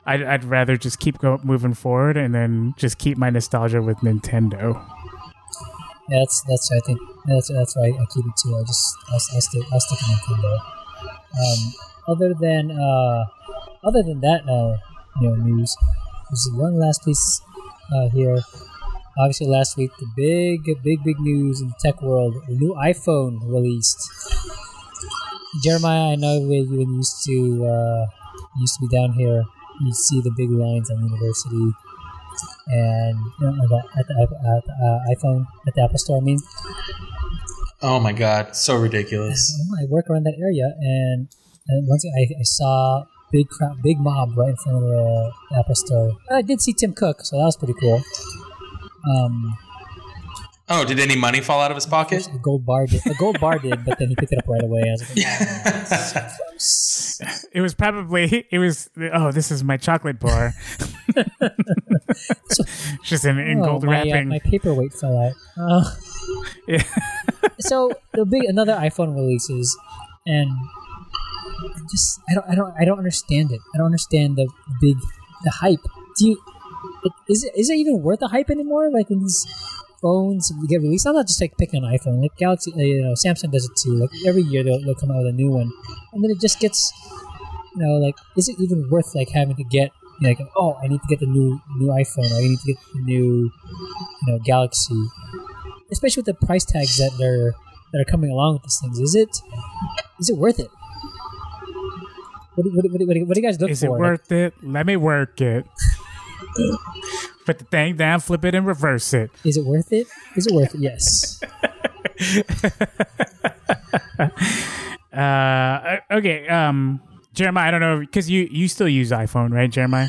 I'd, I'd rather just keep moving forward and then just keep my nostalgia with Nintendo. Yeah, that's that's I think that's that's why I keep it too. I just I, I stick I stick in Nintendo. Um, other than uh, other than that, uh, you know, news. There's one last piece uh, here. Obviously, last week the big, big, big news in the tech world: the new iPhone released. Jeremiah, I know when you used to uh, used to be down here. You see the big lines on the university and you know, at the, at the, at the uh, iPhone at the Apple Store. I mean, Oh my god, so ridiculous. I work around that area, and, and once I, I saw big crowd, big mob right in front of the Apple Store. I did see Tim Cook, so that was pretty cool. Um, Oh, did any money fall out of his pocket? a gold bar did, a gold bar did, but then he picked it up right away. I was like, "Oh, gross." It was probably it was oh this is my chocolate bar. just in, in Oh, gold my, uh, wrapping. my paperweight fell out. Uh, Yeah. so the big another iPhone releases, and I just I don't I don't I don't understand it. I don't understand the big the hype. Do you is it is it even worth the hype anymore? Like when these phones get released, I'm not just like picking an iPhone. Like Galaxy, uh, you know, Samsung does it too. Like every year they'll, they'll come out with a new one, and then it just gets you know like is it even worth like having to get like oh I need to get the new new iPhone or I need to get the new you know Galaxy especially with the price tags that they're that are coming along with these things. Is it is it worth it? What do, what, what, what, what do you guys look Is for? it worth it? Let me work it. Put the thing down, flip it, and reverse it. is it worth it? Is it worth it? Yes. Uh, okay. Um, Jeremiah, I don't know because you you still use iPhone, right, Jeremiah?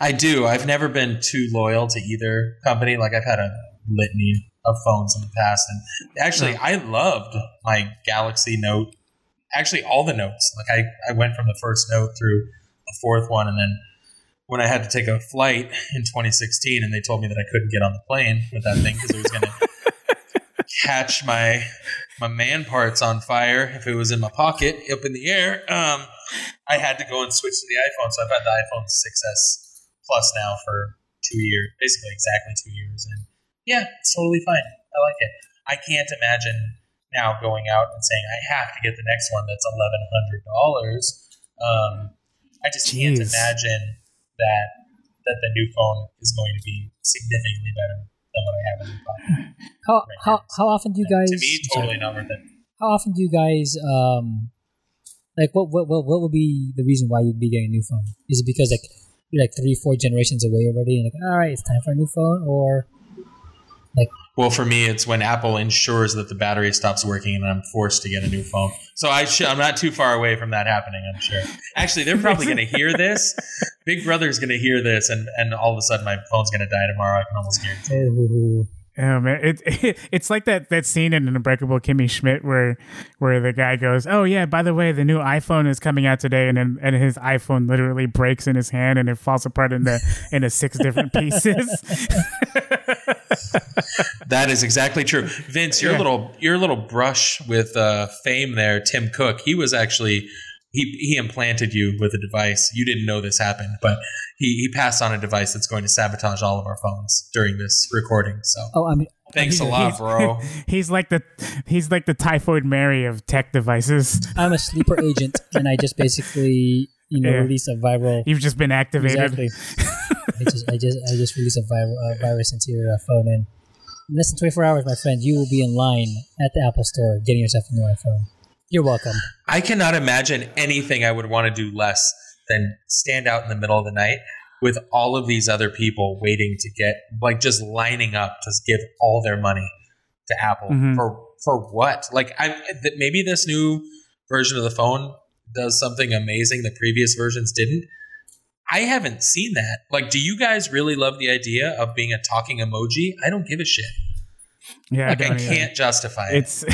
I do. I've never been too loyal to either company. Like I've had a litany of phones in the past, and actually, I loved my Galaxy Note. Actually, all the notes. Like I, I went from the first note through the fourth one, and then when I had to take a flight in 2016, and they told me that I couldn't get on the plane with that thing because it was going to catch my my man parts on fire if it was in my pocket up in the air. Um, I had to go and switch to the iPhone. So I've had the iPhone 6s Plus now for two years, basically exactly two years, and yeah, it's totally fine. I like it. I can't imagine now going out and saying I have to get the next one that's eleven hundred dollars. Um, I just can't imagine that that the new phone is going to be significantly better than what I have in my pocket. How how how often do you guys? to me, totally not worth it. How often do you guys um like what what what what would be the reason why you'd be getting a new phone? Is it because like you're like three four generations away already and like all right it's time for a new phone or Well, for me, it's when Apple ensures that the battery stops working and I'm forced to get a new phone. So I sh- I'm not too far away from that happening, I'm sure. Actually, they're probably going to hear this. Big Brother's going to hear this, and, and all of a sudden my phone's going to die tomorrow. I can almost guarantee. oh, Oh man, it, it it's like that that scene in Unbreakable Kimmy Schmidt where where the guy goes, "Oh yeah, by the way, the new iPhone is coming out today," and then, and his iPhone literally breaks in his hand and it falls apart into into six different pieces. That is exactly true. Vince, your Yeah. little your little brush with uh, fame there, Tim Cook. He was actually he he implanted you with a device. You didn't know this happened, but he he passed on a device that's going to sabotage all of our phones during this recording. So Oh, I mean, thanks a lot, he's- bro. he's like the he's like the typhoid Mary of tech devices. I'm a sleeper agent, and I just basically, you know, Yeah. release a viral. You've just been activated. Exactly. I just, I just, I just release a viral uh, virus into your uh, phone, and in less than 24 hours, my friend, you will be in line at the Apple Store getting yourself a new iPhone. You're welcome. I cannot imagine anything I would want to do less than stand out in the middle of the night with all of these other people waiting to get like just lining up to give all their money to Apple Mhm. for for what? Like I th- maybe this new version of the phone does something amazing the previous versions didn't. I haven't seen that. Like do you guys really love the idea of being a talking emoji? I don't give a shit. Yeah, Like I, don't can't justify it. It's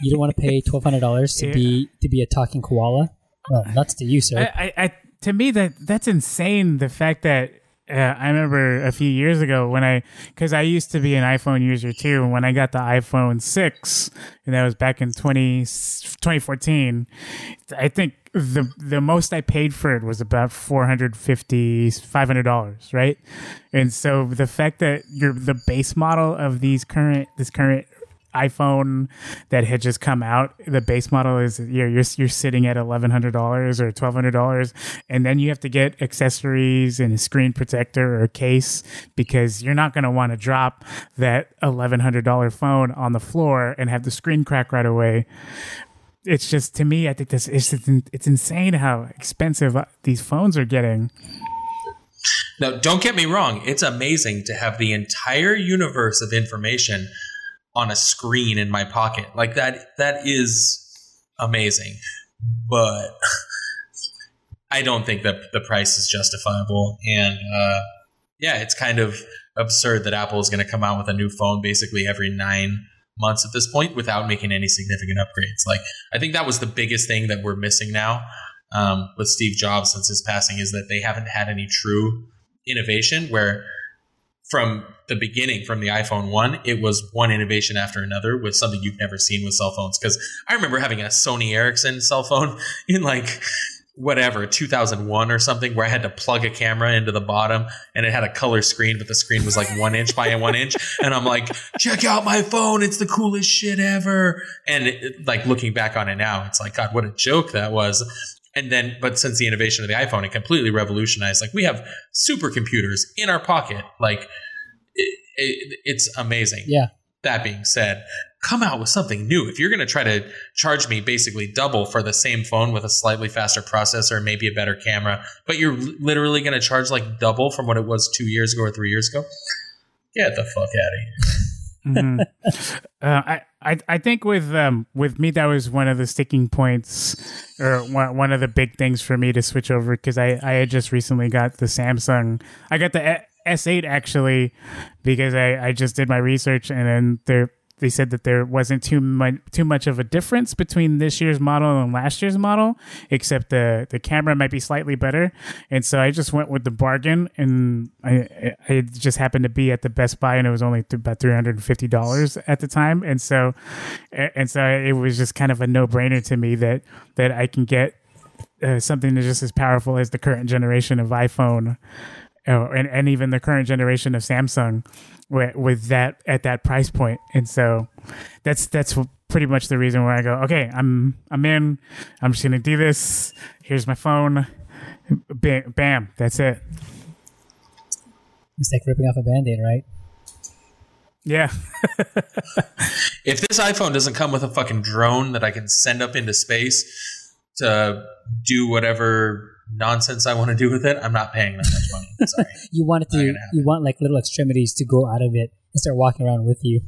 You don't want to pay $1,200 to Yeah. be to be a talking koala? Well, nuts to you, sir. I, I, I, to me that that's insane. The fact that uh, I remember a few years ago when I, because I used to be an iPhone user too. and When I got the iPhone six, and that was back in 20, 2014, I think the the most I paid for it was about 450 dollars, right? And so the fact that you're the base model of these current this current iPhone that had just come out, the base model is you're you're, you're sitting at eleven hundred dollars or twelve hundred dollars, and then you have to get accessories and a screen protector or a case because you're not going to want to drop that eleven hundred dollar phone on the floor and have the screen crack right away. It's just to me, I think this it's it's insane how expensive uh, these phones are getting. Now, don't get me wrong. It's amazing to have the entire universe of information on a screen in my pocket. Like that, that is amazing. But I don't think that the price is justifiable. And uh, yeah, it's kind of absurd that Apple is going to come out with a new phone basically every nine months at this point without making any significant upgrades. Like, I think that was the biggest thing that we're missing now um, with Steve Jobs since his passing is that they haven't had any true innovation where from the beginning from the iphone 1 it was one innovation after another with something you've never seen with cell phones. Because i remember having a sony ericsson cell phone in like whatever 2001 or something where i had to plug a camera into the bottom and it had a color screen but the screen was like one inch by one inch. And i'm like check out my phone. It's the coolest shit ever. And it, like looking back on it now it's like god what a joke that was and then but since the innovation of the iphone it completely revolutionized like we have supercomputers in our pocket. Like it, it, it's amazing. Yeah. that being said come out with something new. If you're going to try to charge me basically double for the same phone with a slightly faster processor maybe a better camera but you're literally going to charge like double from what it was two years ago or three years ago get the fuck out of here Mhm. uh, I, I I think with um with me that was one of the sticking points or one, one of the big things for me to switch over because I I had just recently got the Samsung I got the S8 actually because I I just did my research and then there they said that there wasn't too much too much of a difference between this year's model and last year's model, except the the camera might be slightly better. And so I just went with the bargain, and I just happened to be at the Best Buy, and it was only about three hundred and fifty dollars at the time. And so and so it was just kind of a no brainer to me that that I can get uh, something that's just as powerful as the current generation of iPhone. uh, and, and even the current generation of Samsung with, with that at that price point. And so that's that's pretty much the reason why I go, okay, I'm I'm in. I'm just gonna do this. Here's my phone. Bam, bam that's it. It's like ripping off a band aid, right? Yeah. if this iphone doesn't come with a fucking drone that i can send up into space to do whatever nonsense i want to do with it i'm not paying that much money sorry You want it to, you want like little extremities to grow out of it and start walking around with you,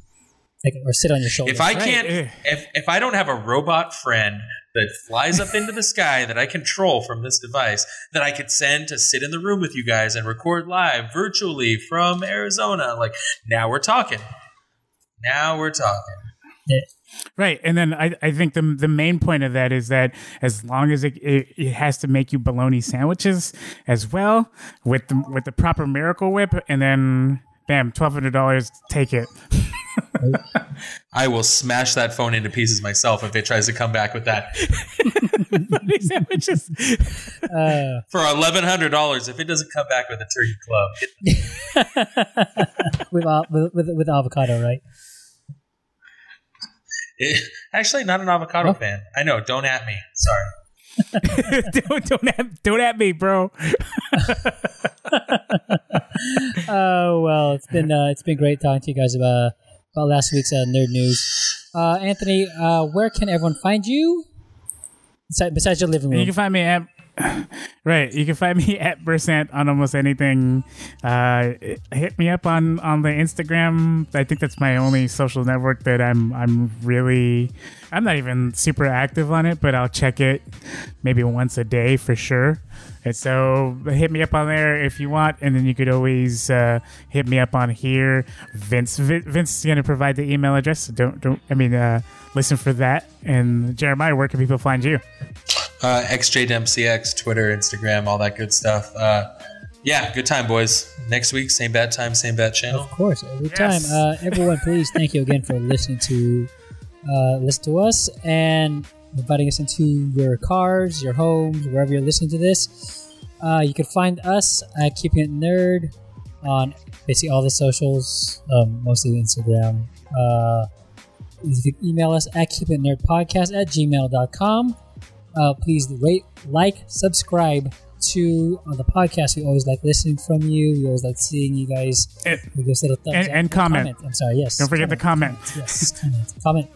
like or sit on your shoulder. if i Right, can't eh. if, if i don't have a robot friend that flies up into the sky that i control from this device that i could send to sit in the room with you guys and record live virtually from arizona like now we're talking Now we're talking. Right, and then I, I think the the main point of that is that as long as it, it, it has to make you bologna sandwiches as well with the with the proper Miracle Whip, and then bam, twelve hundred dollars, take it. I will smash that phone into pieces myself if it tries to come back with that. bologna sandwiches. Uh. For eleven hundred dollars, if it doesn't come back with a turkey club, with, uh, with, with with avocado, right? It, actually not an avocado fan. I know. Don't at me. Sorry. don't don't at, don't at me, bro. Oh well, it's been uh, it's been great talking to you guys about about last week's uh, nerd news. Uh, Anthony, uh, where can everyone find you? Besides, besides your living room, You can find me at right. You can find me at percent on almost anything. Uh, hit me up on on the Instagram. I think that's my only social network that I'm I'm really. I'm not even super active on it, but I'll check it maybe once a day for sure. And so hit me up on there if you want, and then you could always uh, hit me up on here. Vince Vince is going to provide the email address. So don't don't. I mean, uh, listen for that. And Jeremiah, where can people find you? Uh, XJDempCX, Twitter, Instagram, all that good stuff. Uh, yeah, good time, boys. Next week, same bad time, same bad channel. Of course, every Yes. time. Uh, everyone, please thank you again for listening to uh, listen to us and inviting us into your cars, your homes, wherever you're listening to this. Uh, you can find us at Keeping It Nerd on basically all the socials, um, mostly Instagram. Uh, you can email us at keepitnerdpodcast at gmail.com. Uh, please rate, like, subscribe to uh, the podcast. We always like listening from you. We always like seeing you guys And- give us little thumbs And- up. and comment. I'm sorry. Yes. Don't forget the comment. Yes. Comment. comment.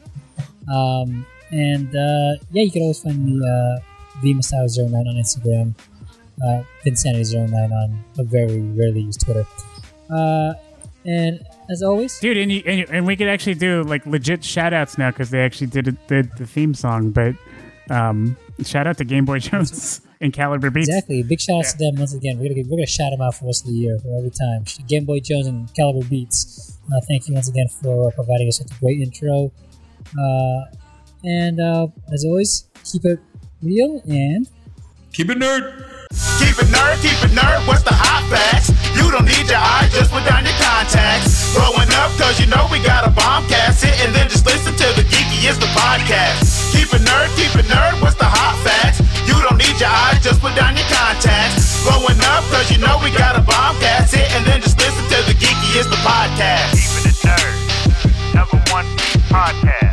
Um, and uh, yeah, you can always find me uh, vmasao09 on Instagram, uh, Vinsanity09 on a very rarely used Twitter. Uh, and as always, dude and, you, and, you, and we could actually do like legit shout outs now because they actually did, it, did the theme song but um shout out to game boy jones and caliber beats exactly. Big shout outs to them once again. We're gonna we're gonna shout them out for the rest of the year for every time. Game Boy Jones and Caliber Beats. Uh, thank you once again for providing us such a great intro. Uh, and uh, as always, keep it real and Keep it nerd. Keep it nerd, keep it nerd, what's the hot facts? You don't need your eyes, just put down your contacts. Growing up, cause you know we got a bomb cast Sit and then just listen to the geekiest the podcast. Keep it nerd, keep it nerd, what's the hot facts? You don't need your eyes, just put down your contacts. Growing up, cause you know we got a bomb cast Sit and then just listen to the geekiest the podcast. Keep it nerd, number one podcast.